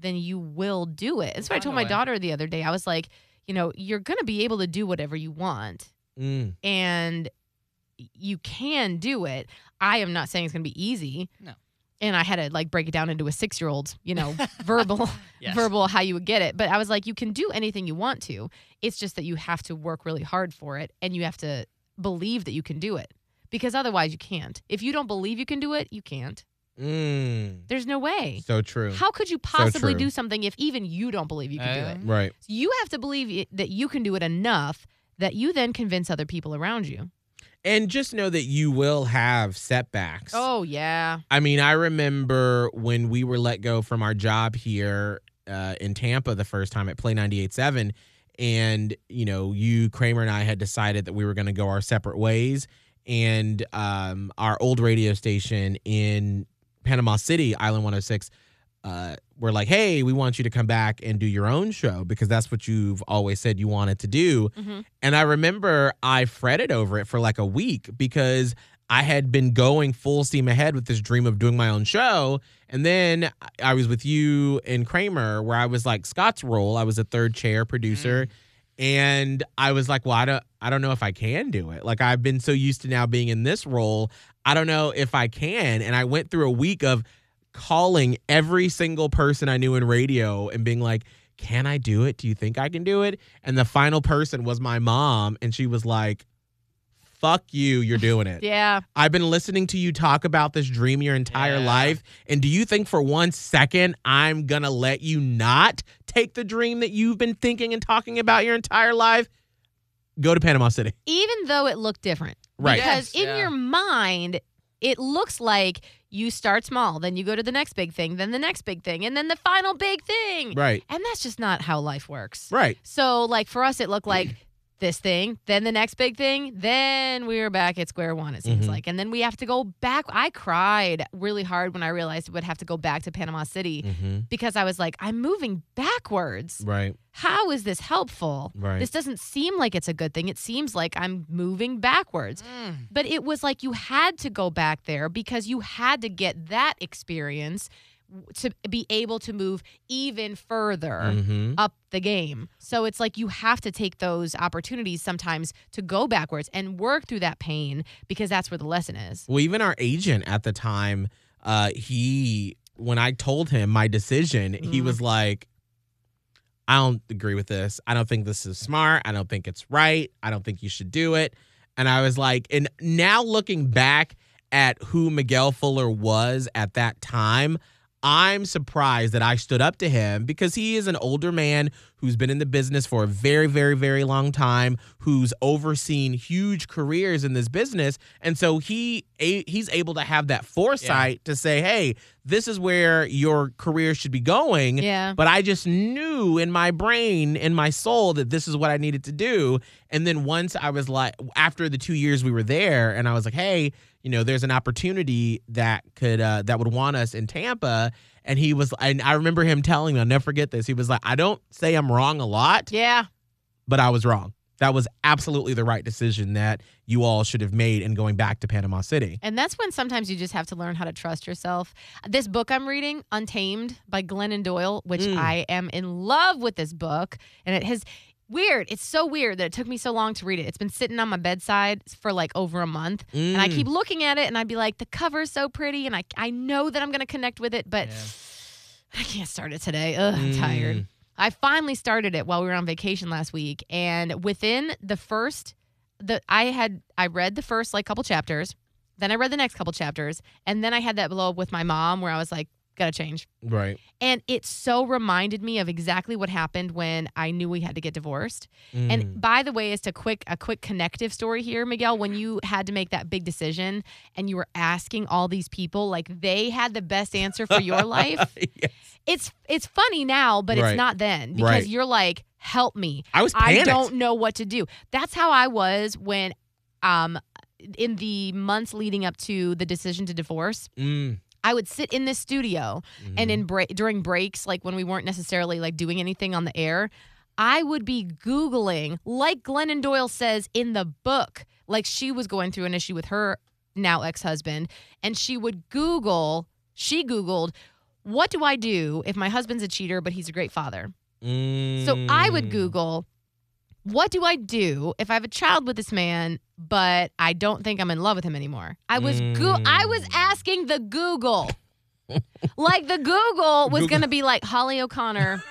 D: Then you will do it. That's what I told my
E: way.
D: daughter the other day. I was like, you know, you're going to be able to do whatever you want
F: Mm.
D: and you can do it. I am not saying it's going to be easy.
E: No.
D: And I had to like break it down into a six year old, you know, verbal,
E: Yes.
D: verbal how you would get it. But I was like, you can do anything you want to. It's just that you have to work really hard for it and you have to believe that you can do it because otherwise you can't. If you don't believe you can do it, you can't.
F: Mm.
D: There's no way.
F: So true.
D: How could you possibly
F: true.
D: do something if even you don't believe you can do
E: Uh,
D: it?
F: Right.
D: You have to believe it, that you can do it enough that you then convince other people around you.
F: And just know that you will have setbacks.
D: Oh, yeah.
F: I mean, I remember when we were let go from our job here uh, in Tampa the first time at Play 98.7. And, you know, you, Kramer, and I had decided that we were going to go our separate ways. And um, our old radio station in Panama City, Island 106, uh, were like, hey, we want you to come back and do your own show because that's what you've always said you wanted to do.
D: Mhm.
F: And I remember I fretted over it for like a week because I had been going full steam ahead with this dream of doing my own show. And then I was with you and Kramer, where I was like Scott's role. I was a third chair producer. And I was like, well, I don't, I don't know if I can do it. Like I've been so used to now being in this role. I don't know if I can. And I went through a week of calling every single person I knew in radio and being like, can I do it? Do you think I can do it? And the final person was my mom. And she was like, fuck you, you're doing it.
D: Yeah.
F: I've been listening to you talk about this dream your entire
E: Yeah.
F: life. And do you think for one second I'm going to let you not take the dream that you've been thinking and talking about your entire life? Go to Panama City.
D: Even though it looked different.
F: Right.
D: Because
E: Yes,
D: in
E: yeah.
D: your mind, it looks like you start small, then you go to the next big thing, then the next big thing, and then the final big thing.
F: Right.
D: And that's just not how life works.
F: Right.
D: So, like for us, it looked like this thing, then the next big thing, then we were back at square one. It seems
F: Mhm.
D: like, and then we have to go back. I cried really hard when I realized we would have to go back to Panama City
F: Mm-hmm.
D: because I was like, I'm moving backwards.
F: Right.
D: How is this helpful?
F: Right.
D: This doesn't seem like it's a good thing. It seems like I'm moving backwards.
E: Mm.
D: But it was like you had to go back there because you had to get that experience to be able to move even further
F: Mm-hmm.
D: up the game. So it's like you have to take those opportunities sometimes to go backwards and work through that pain because that's where the lesson is.
F: Well, even our agent at the time, uh, he when I told him my decision, he
D: Mhm.
F: was like, I don't agree with this. I don't think this is smart. I don't think it's right. I don't think you should do it. And I was like, and now looking back at who Miguel Fuller was at that time, I'm surprised that I stood up to him because he is an older man who's been in the business for a very, very, very long time, who's overseen huge careers in this business, and so he he's able to have that foresight to say, "Hey, this is where your career should be going."
D: Yeah.
F: But I just knew in my brain, in my soul, that this is what I needed to do. And then once I was like, after the two years we were there, and I was like, hey, you know, there's an opportunity that could uh, that would want us in Tampa. And he was, and I remember him telling me, I'll never forget this. He was like, I don't say I'm wrong a lot,
D: Yeah.
F: but I was wrong. That was absolutely the right decision that you all should have made in going back to Panama City.
D: And that's when sometimes you just have to learn how to trust yourself. This book I'm reading, Untamed by Glennon Doyle, which
F: Mm.
D: I am in love with this book. And it has weird. It's so weird that it took me so long to read it. It's been sitting on my bedside for like over a month. And I
F: Mm.
D: keep looking at it and I'd be like, the cover's so pretty and I I know that I'm gonna connect with it, but
E: Yeah.
D: I can't start it today. Ugh, I'm tired.
F: Mm.
D: I finally started it while we were on vacation last week, and within the first, the I had I read the first like couple chapters, then I read the next couple chapters, and then I had that blow up with my mom where I was like, gotta change,
F: Right.
D: and it so reminded me of exactly what happened when I knew we had to get divorced.
F: Mm.
D: And by the way, it's to quick a quick connective story here, Miguel. When you had to make that big decision and you were asking all these people, like they had the best answer for your life.
F: Yes.
D: It's it's funny now, but
F: Right.
D: it's not then because
F: Right.
D: you're like, help me.
F: I was
D: I don't know what to do. That's how I was when um in the months leading up to the decision to divorce.
F: Mm.
D: I would sit in this studio and in break during breaks, like when we weren't necessarily like doing anything on the air, I would be Googling, like Glennon Doyle says in the book, like she was going through an issue with her now ex husband, and she would Google, she Googled, what do I do if my husband's a cheater, but he's a great father? So I would
F: Mm.
D: Google, what do I do if I have a child with this man, but I don't think I'm in love with him anymore? I was go- I was
F: Mm.
D: asking the Google. like the Google was going to be like Holly O'Connor.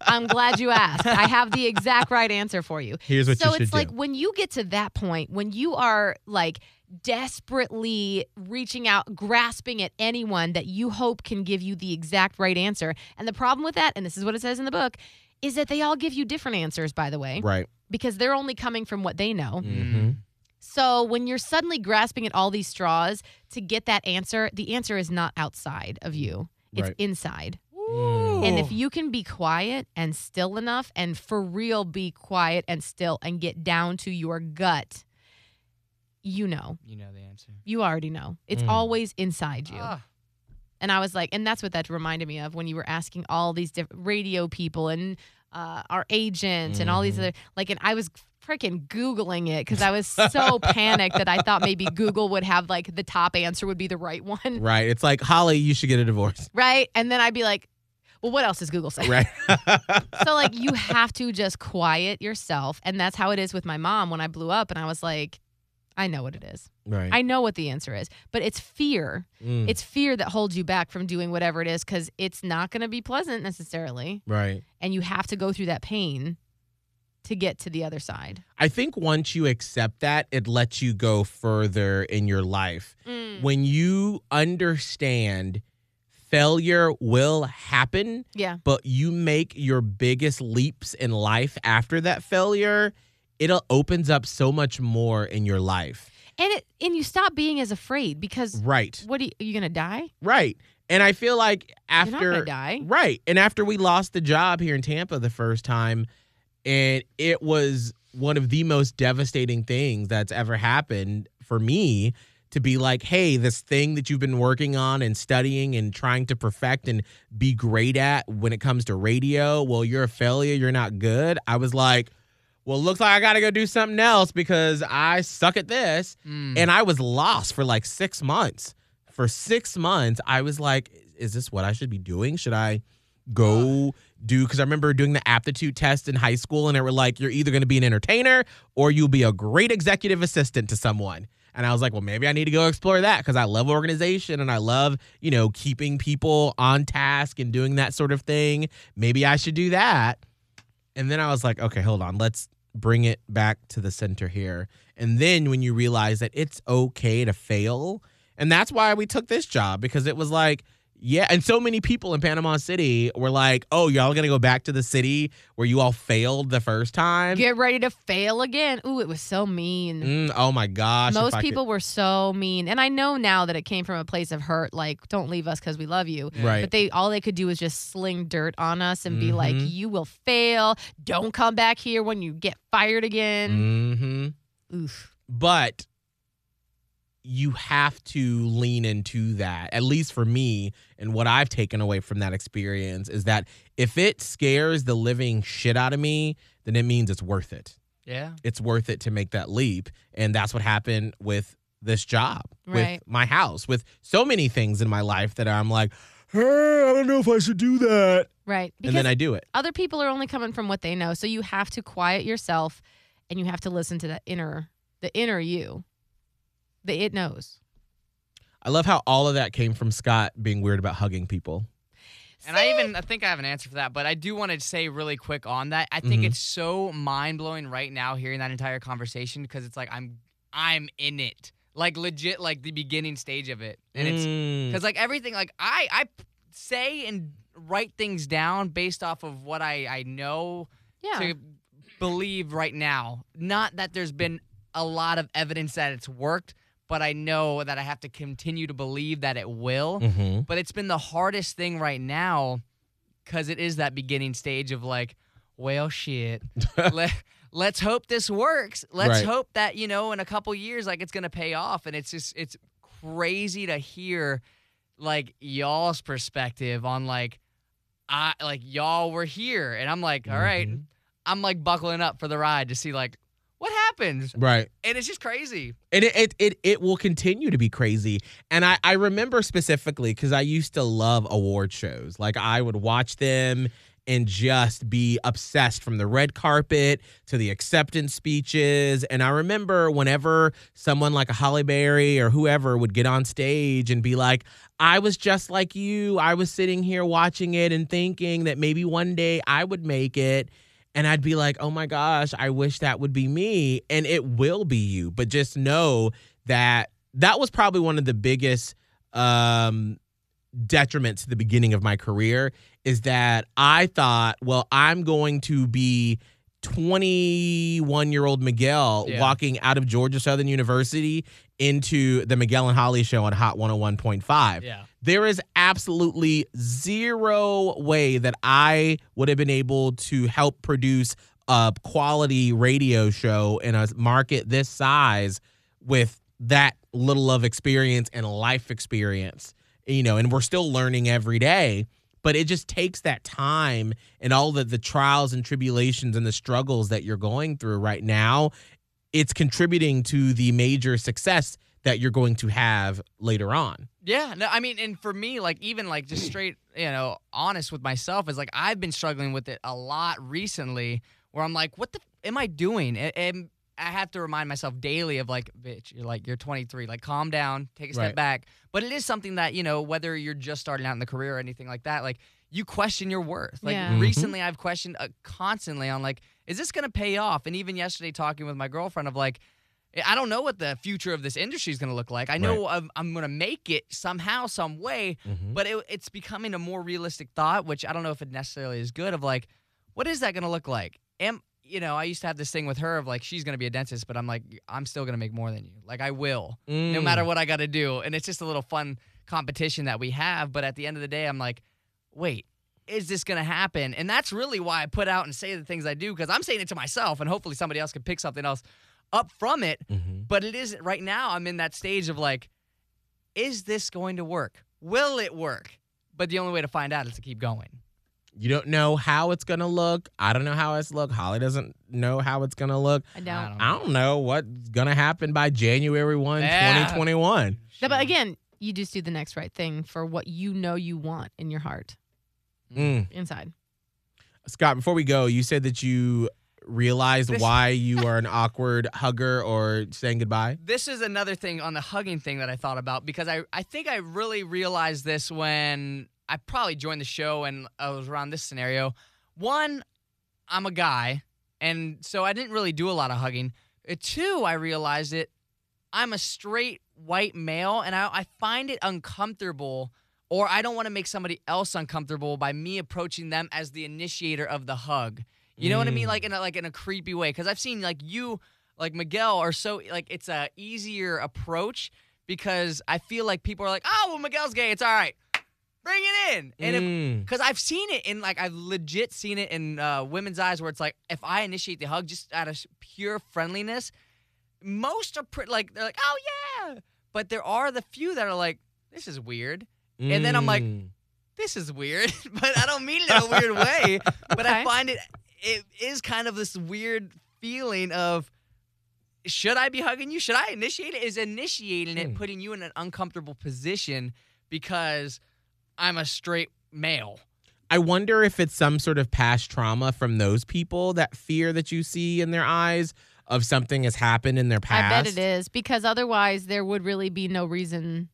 D: I'm glad you asked. I have the exact right answer for you.
F: Here's what
D: so
F: you should
D: it's like
F: do.
D: when you get to that point, when you are like desperately reaching out, grasping at anyone that you hope can give you the exact right answer. And the problem with that, and this is what it says in the book, is that they all give you different answers, by the way,
F: Right.
D: because they're only coming from what they know.
F: Mm-hmm.
D: So when you're suddenly grasping at all these straws to get that answer, the answer is not outside of you, it's
F: Right.
D: inside.
F: Mm.
D: And if you can be quiet and still enough, and for real be quiet and still and get down to your gut, you know.
E: You know the answer.
D: You already know. It's
F: Mm.
D: always inside you.
E: Ah.
D: And I was like, and that's what that reminded me of when you were asking all these different radio people and uh, our agent and all these
F: Mhm.
D: other like, and I was freaking Googling it because I was so panicked that I thought maybe Google would have like the top answer would be the right one.
F: Right. It's like, Holly, you should get a divorce.
D: Right. And then I'd be like, well, what else does Google say?
F: Right.
D: So, like, you have to just quiet yourself. And that's how it is with my mom when I blew up. And I was like, I know what it is.
F: right.
D: I know what the answer is. But it's fear.
F: Mm,
D: It's fear that holds you back from doing whatever it is because it's not going to be pleasant necessarily.
F: right.
D: And you have to go through that pain to get to the other side.
F: I think once you accept that, it lets you go further in your life.
D: Mm.
F: When you understand failure will happen,
D: Yeah.
F: but you make your biggest leaps in life after that failure, it opens up so much more in your life.
D: And it and you stop being as afraid because
F: Right.
D: what are you, are you gonna die?
F: Right. And I feel like after
D: die.
F: Right. And after we lost the job here in Tampa the first time, and it was one of the most devastating things that's ever happened for me to be like, hey, this thing that you've been working on and studying and trying to perfect and be great at when it comes to radio, well, you're a failure, you're not good. I was like, well, looks like I got to go do something else because I suck at this.
E: Mm.
F: And I was lost for like six months. For six months, I was like, is this what I should be doing? Should I go do? Because I remember doing the aptitude test in high school, and they were like, you're either going to be an entertainer or you'll be a great executive assistant to someone. And I was like, well, maybe I need to go explore that because I love organization and I love, you know, keeping people on task and doing that sort of thing. Maybe I should do that. And then I was like, okay, hold on. Let's bring it back to the center here. And then when you realize that it's okay to fail, and that's why we took this job because it was like, yeah, and so many people in Panama City were like, "Oh, y'all gonna go back to the city where you all failed the first time?"
D: Get ready to fail again. Ooh, it was so mean.
F: Mm, oh my gosh!
D: Most
F: I could-
D: people were so mean. And I know now that it came from a place of hurt, like, don't leave us because we love you.
F: right?
D: But they all they could do was just sling dirt on us and be like,
F: Mhm.
D: You will fail. Don't come back here when you get fired again.
F: hmm
D: Oof.
F: but you have to lean into that at least for me and what i've taken away from that experience is that if it scares the living shit out of me then it means it's worth it
E: yeah.
F: it's worth it to make that leap and that's what happened with this job
D: Right.
F: with my house with so many things in my life that i'm like hey i don't know if i should do that
D: Right.
F: and then i do it
D: other people are only coming from what they know. So you have to quiet yourself and you have to listen to that inner the inner you. The it knows.
F: i love how all of that came from scott being weird about hugging people
E: And I even I think I have an answer for that, but I do want to say really quick on that. I think
F: Mhm.
E: it's so mind blowing right now hearing that entire conversation because it's like I'm I'm in it, like legit, like the beginning stage of it, and it's
F: Mm.
E: because like everything, like I I p- say and write things down based off of what I I know
D: Yeah.
E: to believe right now. Not that there's been a lot of evidence that it's worked, but I know that I have to continue to believe that it will.
F: Mhm.
E: But it's been the hardest thing right now because it is that beginning stage of like, well, shit. Let, let's hope this works. Let's
F: Right.
E: hope that, you know, in a couple years, like it's going to pay off. And it's just, it's crazy to hear like y'all's perspective on like, I like y'all were here. And I'm like, all right,
F: Mhm.
E: I'm like buckling up for the ride to see like happens.
F: right.
E: And it's just crazy.
F: and it, it it it will continue to be crazy. And i i remember specifically because i used to love award shows. Like i would watch them and just be obsessed from the red carpet to the acceptance speeches. And i remember whenever someone like a Halle Berry or whoever would get on stage and be like i was just like you. I was sitting here watching it and thinking that maybe one day i would make it and I'd be like, oh my gosh, I wish that would be me. And it will be you. But just know that that was probably one of the biggest um, detriments to the beginning of my career is that I thought, well, I'm going to be 21 year old Miguel
E: Yeah.
F: walking out of Georgia Southern University into the Miguel and Holly show on Hot 101.5
E: Yeah.
F: There is absolutely zero way that I would have been able to help produce a quality radio show in a market this size with that little of experience and life experience. You know, and we're still learning every day. but it just takes that time and all the the trials and tribulations and the struggles that you're going through right now. It's contributing to the major success that you're going to have later on.
E: Yeah, no, I mean, and for me, like even like just straight, you know, honest with myself is like I've been struggling with it a lot recently. Where I'm like, what the f- am I doing? And I have to remind myself daily of like, bitch, you're like you're 23, like calm down, take a step
F: Right.
E: back. But it is something that you know, whether you're just starting out in the career or anything like that, like you question your worth. Like
D: Yeah.
F: Mhm.
E: recently, I've questioned uh, constantly on like, is this gonna pay off? And even yesterday, talking with my girlfriend of like. I don't know what the future of this industry is going to look like. I know I'm, I'm going to make it somehow, some way,
F: Mhm.
E: but it, it's becoming a more realistic thought, which I don't know if it necessarily is good. Of like, what is that going to look like? Am you know? I used to have this thing with her of like, she's going to be a dentist, but I'm like, I'm still going to make more than you. Like I will, no
F: Mm.
E: matter what I got to do. And it's just a little fun competition that we have. But at the end of the day, I'm like, wait. Is this going to happen? And that's really why I put out and say the things I do because I'm saying it to myself, and hopefully somebody else can pick something else up from it.
F: Mhm.
E: But it is right now. I'm in that stage of like, is this going to work? Will it work? But the only way to find out is to keep going.
F: You don't know how it's gonna look. I don't know how it's look. Holly doesn't know how it's gonna look.
D: I don't.
E: I don't
F: I don't know what's gonna happen by January 1,
E: Yeah.
F: 2021.
D: No, but again, you just do the next right thing for what you know you want in your heart
F: Mm.
D: inside.
F: Scott, before we go, you said that you realized
E: This-
F: why you are an awkward hugger or saying goodbye.
E: This is another thing on the hugging thing that I thought about because I, I think I really realized this when I probably joined the show and I was around this scenario. One, I'm a guy, and so I didn't really do a lot of hugging. Uh, Two, I realized it. I'm a straight white male, and I, I find it uncomfortable, or I don't want to make somebody else uncomfortable by me approaching them as the initiator of the hug. You know what I mean?
F: Mm.
E: Like in a, like in a creepy way. Because I've seen like you, like Miguel, are so like it's a easier approach because I feel like people are like, oh, well, Miguel's gay. It's all right. Bring it in. And if
F: Mm.
E: because I've seen it in like I've legit seen it in uh, women's eyes where it's like if I initiate the hug just out of pure friendliness, most are pre- like they're like oh yeah, but there are the few that are like this is weird, and then I'm like
F: Mm.
E: this is weird, but I don't mean it in a weird way, but I find it it is kind of this weird feeling of should I be hugging you? Should I initiate it? Is initiating it
F: Hmm.
E: putting you in an uncomfortable position because I'm a straight male?
F: I wonder if it's some sort of past trauma from those people, that fear that you see in their eyes of something has happened in their past.
D: I bet it is because otherwise there would really be no reason.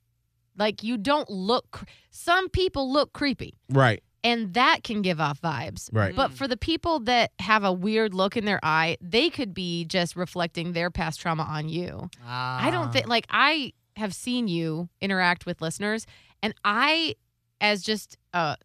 D: Like you don't look. Some people look creepy,
F: Right,
D: and that can give off vibes.
F: right.
D: But for the people that have a weird look in their eye, they could be just reflecting their past trauma on you. I don't
E: Ah.
D: think like I have seen you interact with listeners, and I, as just a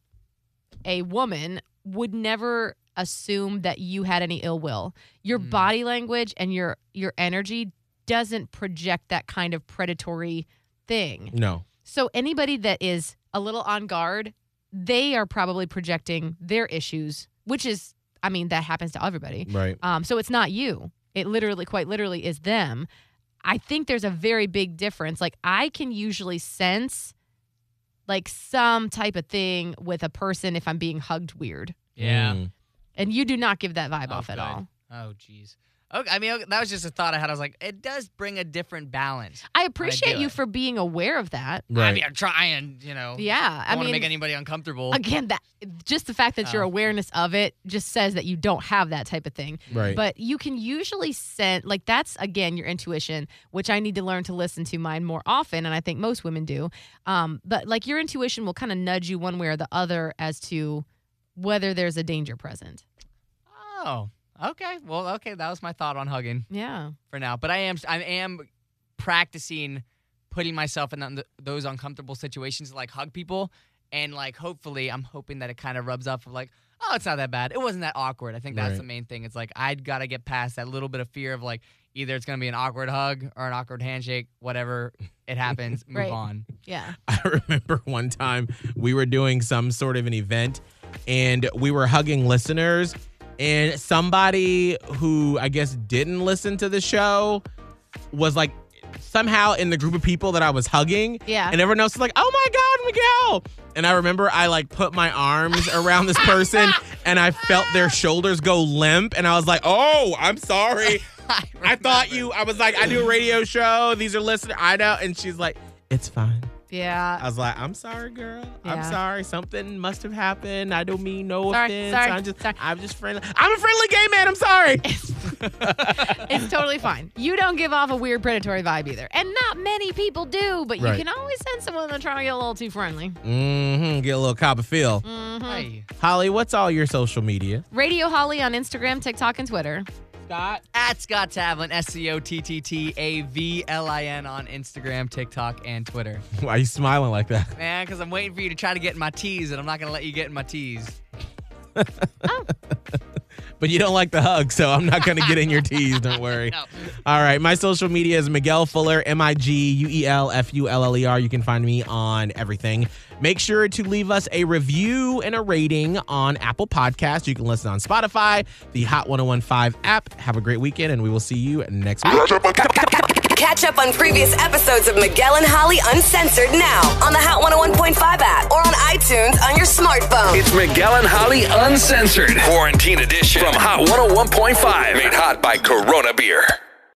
D: a woman, would never assume that you had any ill will. Your
E: Mm.
D: body language and your your energy doesn't project that kind of predatory thing.
F: no.
D: So anybody that is a little on guard, they are probably projecting their issues, which is I mean that happens to everybody.
F: Right.
D: Um, so it's not you. It literally, quite literally, is them. I think there's a very big difference. Like I can usually sense like some type of thing with a person if I'm being hugged weird.
E: Yeah.
F: Mm.
D: And you do not give that vibe
E: Oh,
D: off at
E: good.
D: all.
E: Oh, jeez. Okay, I mean, okay, that was just a thought I had. I was like, it does bring a different balance.
D: I appreciate
E: do
D: you
E: it.
D: for being aware of that.
F: Right.
E: I mean, I'm trying, you know.
D: Yeah.
E: I
D: I
E: don't want to
D: mean,
E: make anybody uncomfortable.
D: again, that just the fact that your
E: Oh.
D: awareness of it just says that you don't have that type of thing.
F: right.
D: But you can usually sense, like, that's again your intuition, which I need to learn to listen to mine more often. And I think most women do. Um, but like, your intuition will kind of nudge you one way or the other as to whether there's a danger present.
E: Oh, okay. Well, okay. That was my thought on hugging
D: Yeah.
E: for now. But I am, I am practicing putting myself in th- those uncomfortable situations to like hug people, and like hopefully, I'm hoping that it kind of rubs off of like, oh, it's not that bad. It wasn't that awkward. I think that's
F: Right.
E: the main thing. It's like I gotta get past that little bit of fear of like either it's gonna be an awkward hug or an awkward handshake. Whatever it happens, move
D: Right.
E: on.
D: Yeah.
F: I remember one time we were doing some sort of an event and we were hugging listeners and somebody who I guess didn't listen to the show was like somehow in the group of people that I was hugging,
D: Yeah.
F: and everyone else was like, "Oh my God, Miguel!" And I remember I like put my arms around this person, and I felt their shoulders go limp, and I was like, "Oh, I'm sorry. I thought you." I was like, "I do a radio show. These are listeners. I know." And she's like, "It's fine."
D: Yeah.
F: I was like, I'm sorry, girl. I'm sorry. Something must have happened. I don't mean no
D: Sorry,
F: offense.
D: sorry,
F: I'm just
D: sorry.
F: I'm just friendly. I'm a friendly gay man. I'm sorry.
D: it's totally fine. You don't give off a weird predatory vibe either. And not many people do, but you
F: Right.
D: can always send someone that's trying to get a little too friendly.
F: mm-hmm. Get a little cop of feel.
E: Mm Hey.
F: Holly, what's all your social media?
D: Radio Holly on Instagram, TikTok, and Twitter.
F: Scott.
E: At Scott Tavlin, S C O T T T A V L I N on Instagram, TikTok, and Twitter.
F: Why are you smiling like that?
E: Man, because I'm waiting for you to try to get in my tees, and I'm not going to let you get in my tees.
F: But you don't like the hug, so I'm not going to get in your teeth. Don't worry.
E: No.
F: All right. My social media is Miguel Fuller, M I G U E L F U L L E R. You can find me on everything. Make sure to leave us a review and a rating on Apple Podcasts. You can listen on Spotify, the Hot 1015 app. Have a great weekend, and we will see you next week.
C: Catch up on previous episodes of Miguel and Holly Uncensored now on the Hot 101.5 app or on iTunes on your smartphone.
A: It's Miguel and Holly Uncensored. Quarantine edition from Hot 101.5. Made hot by Corona Beer.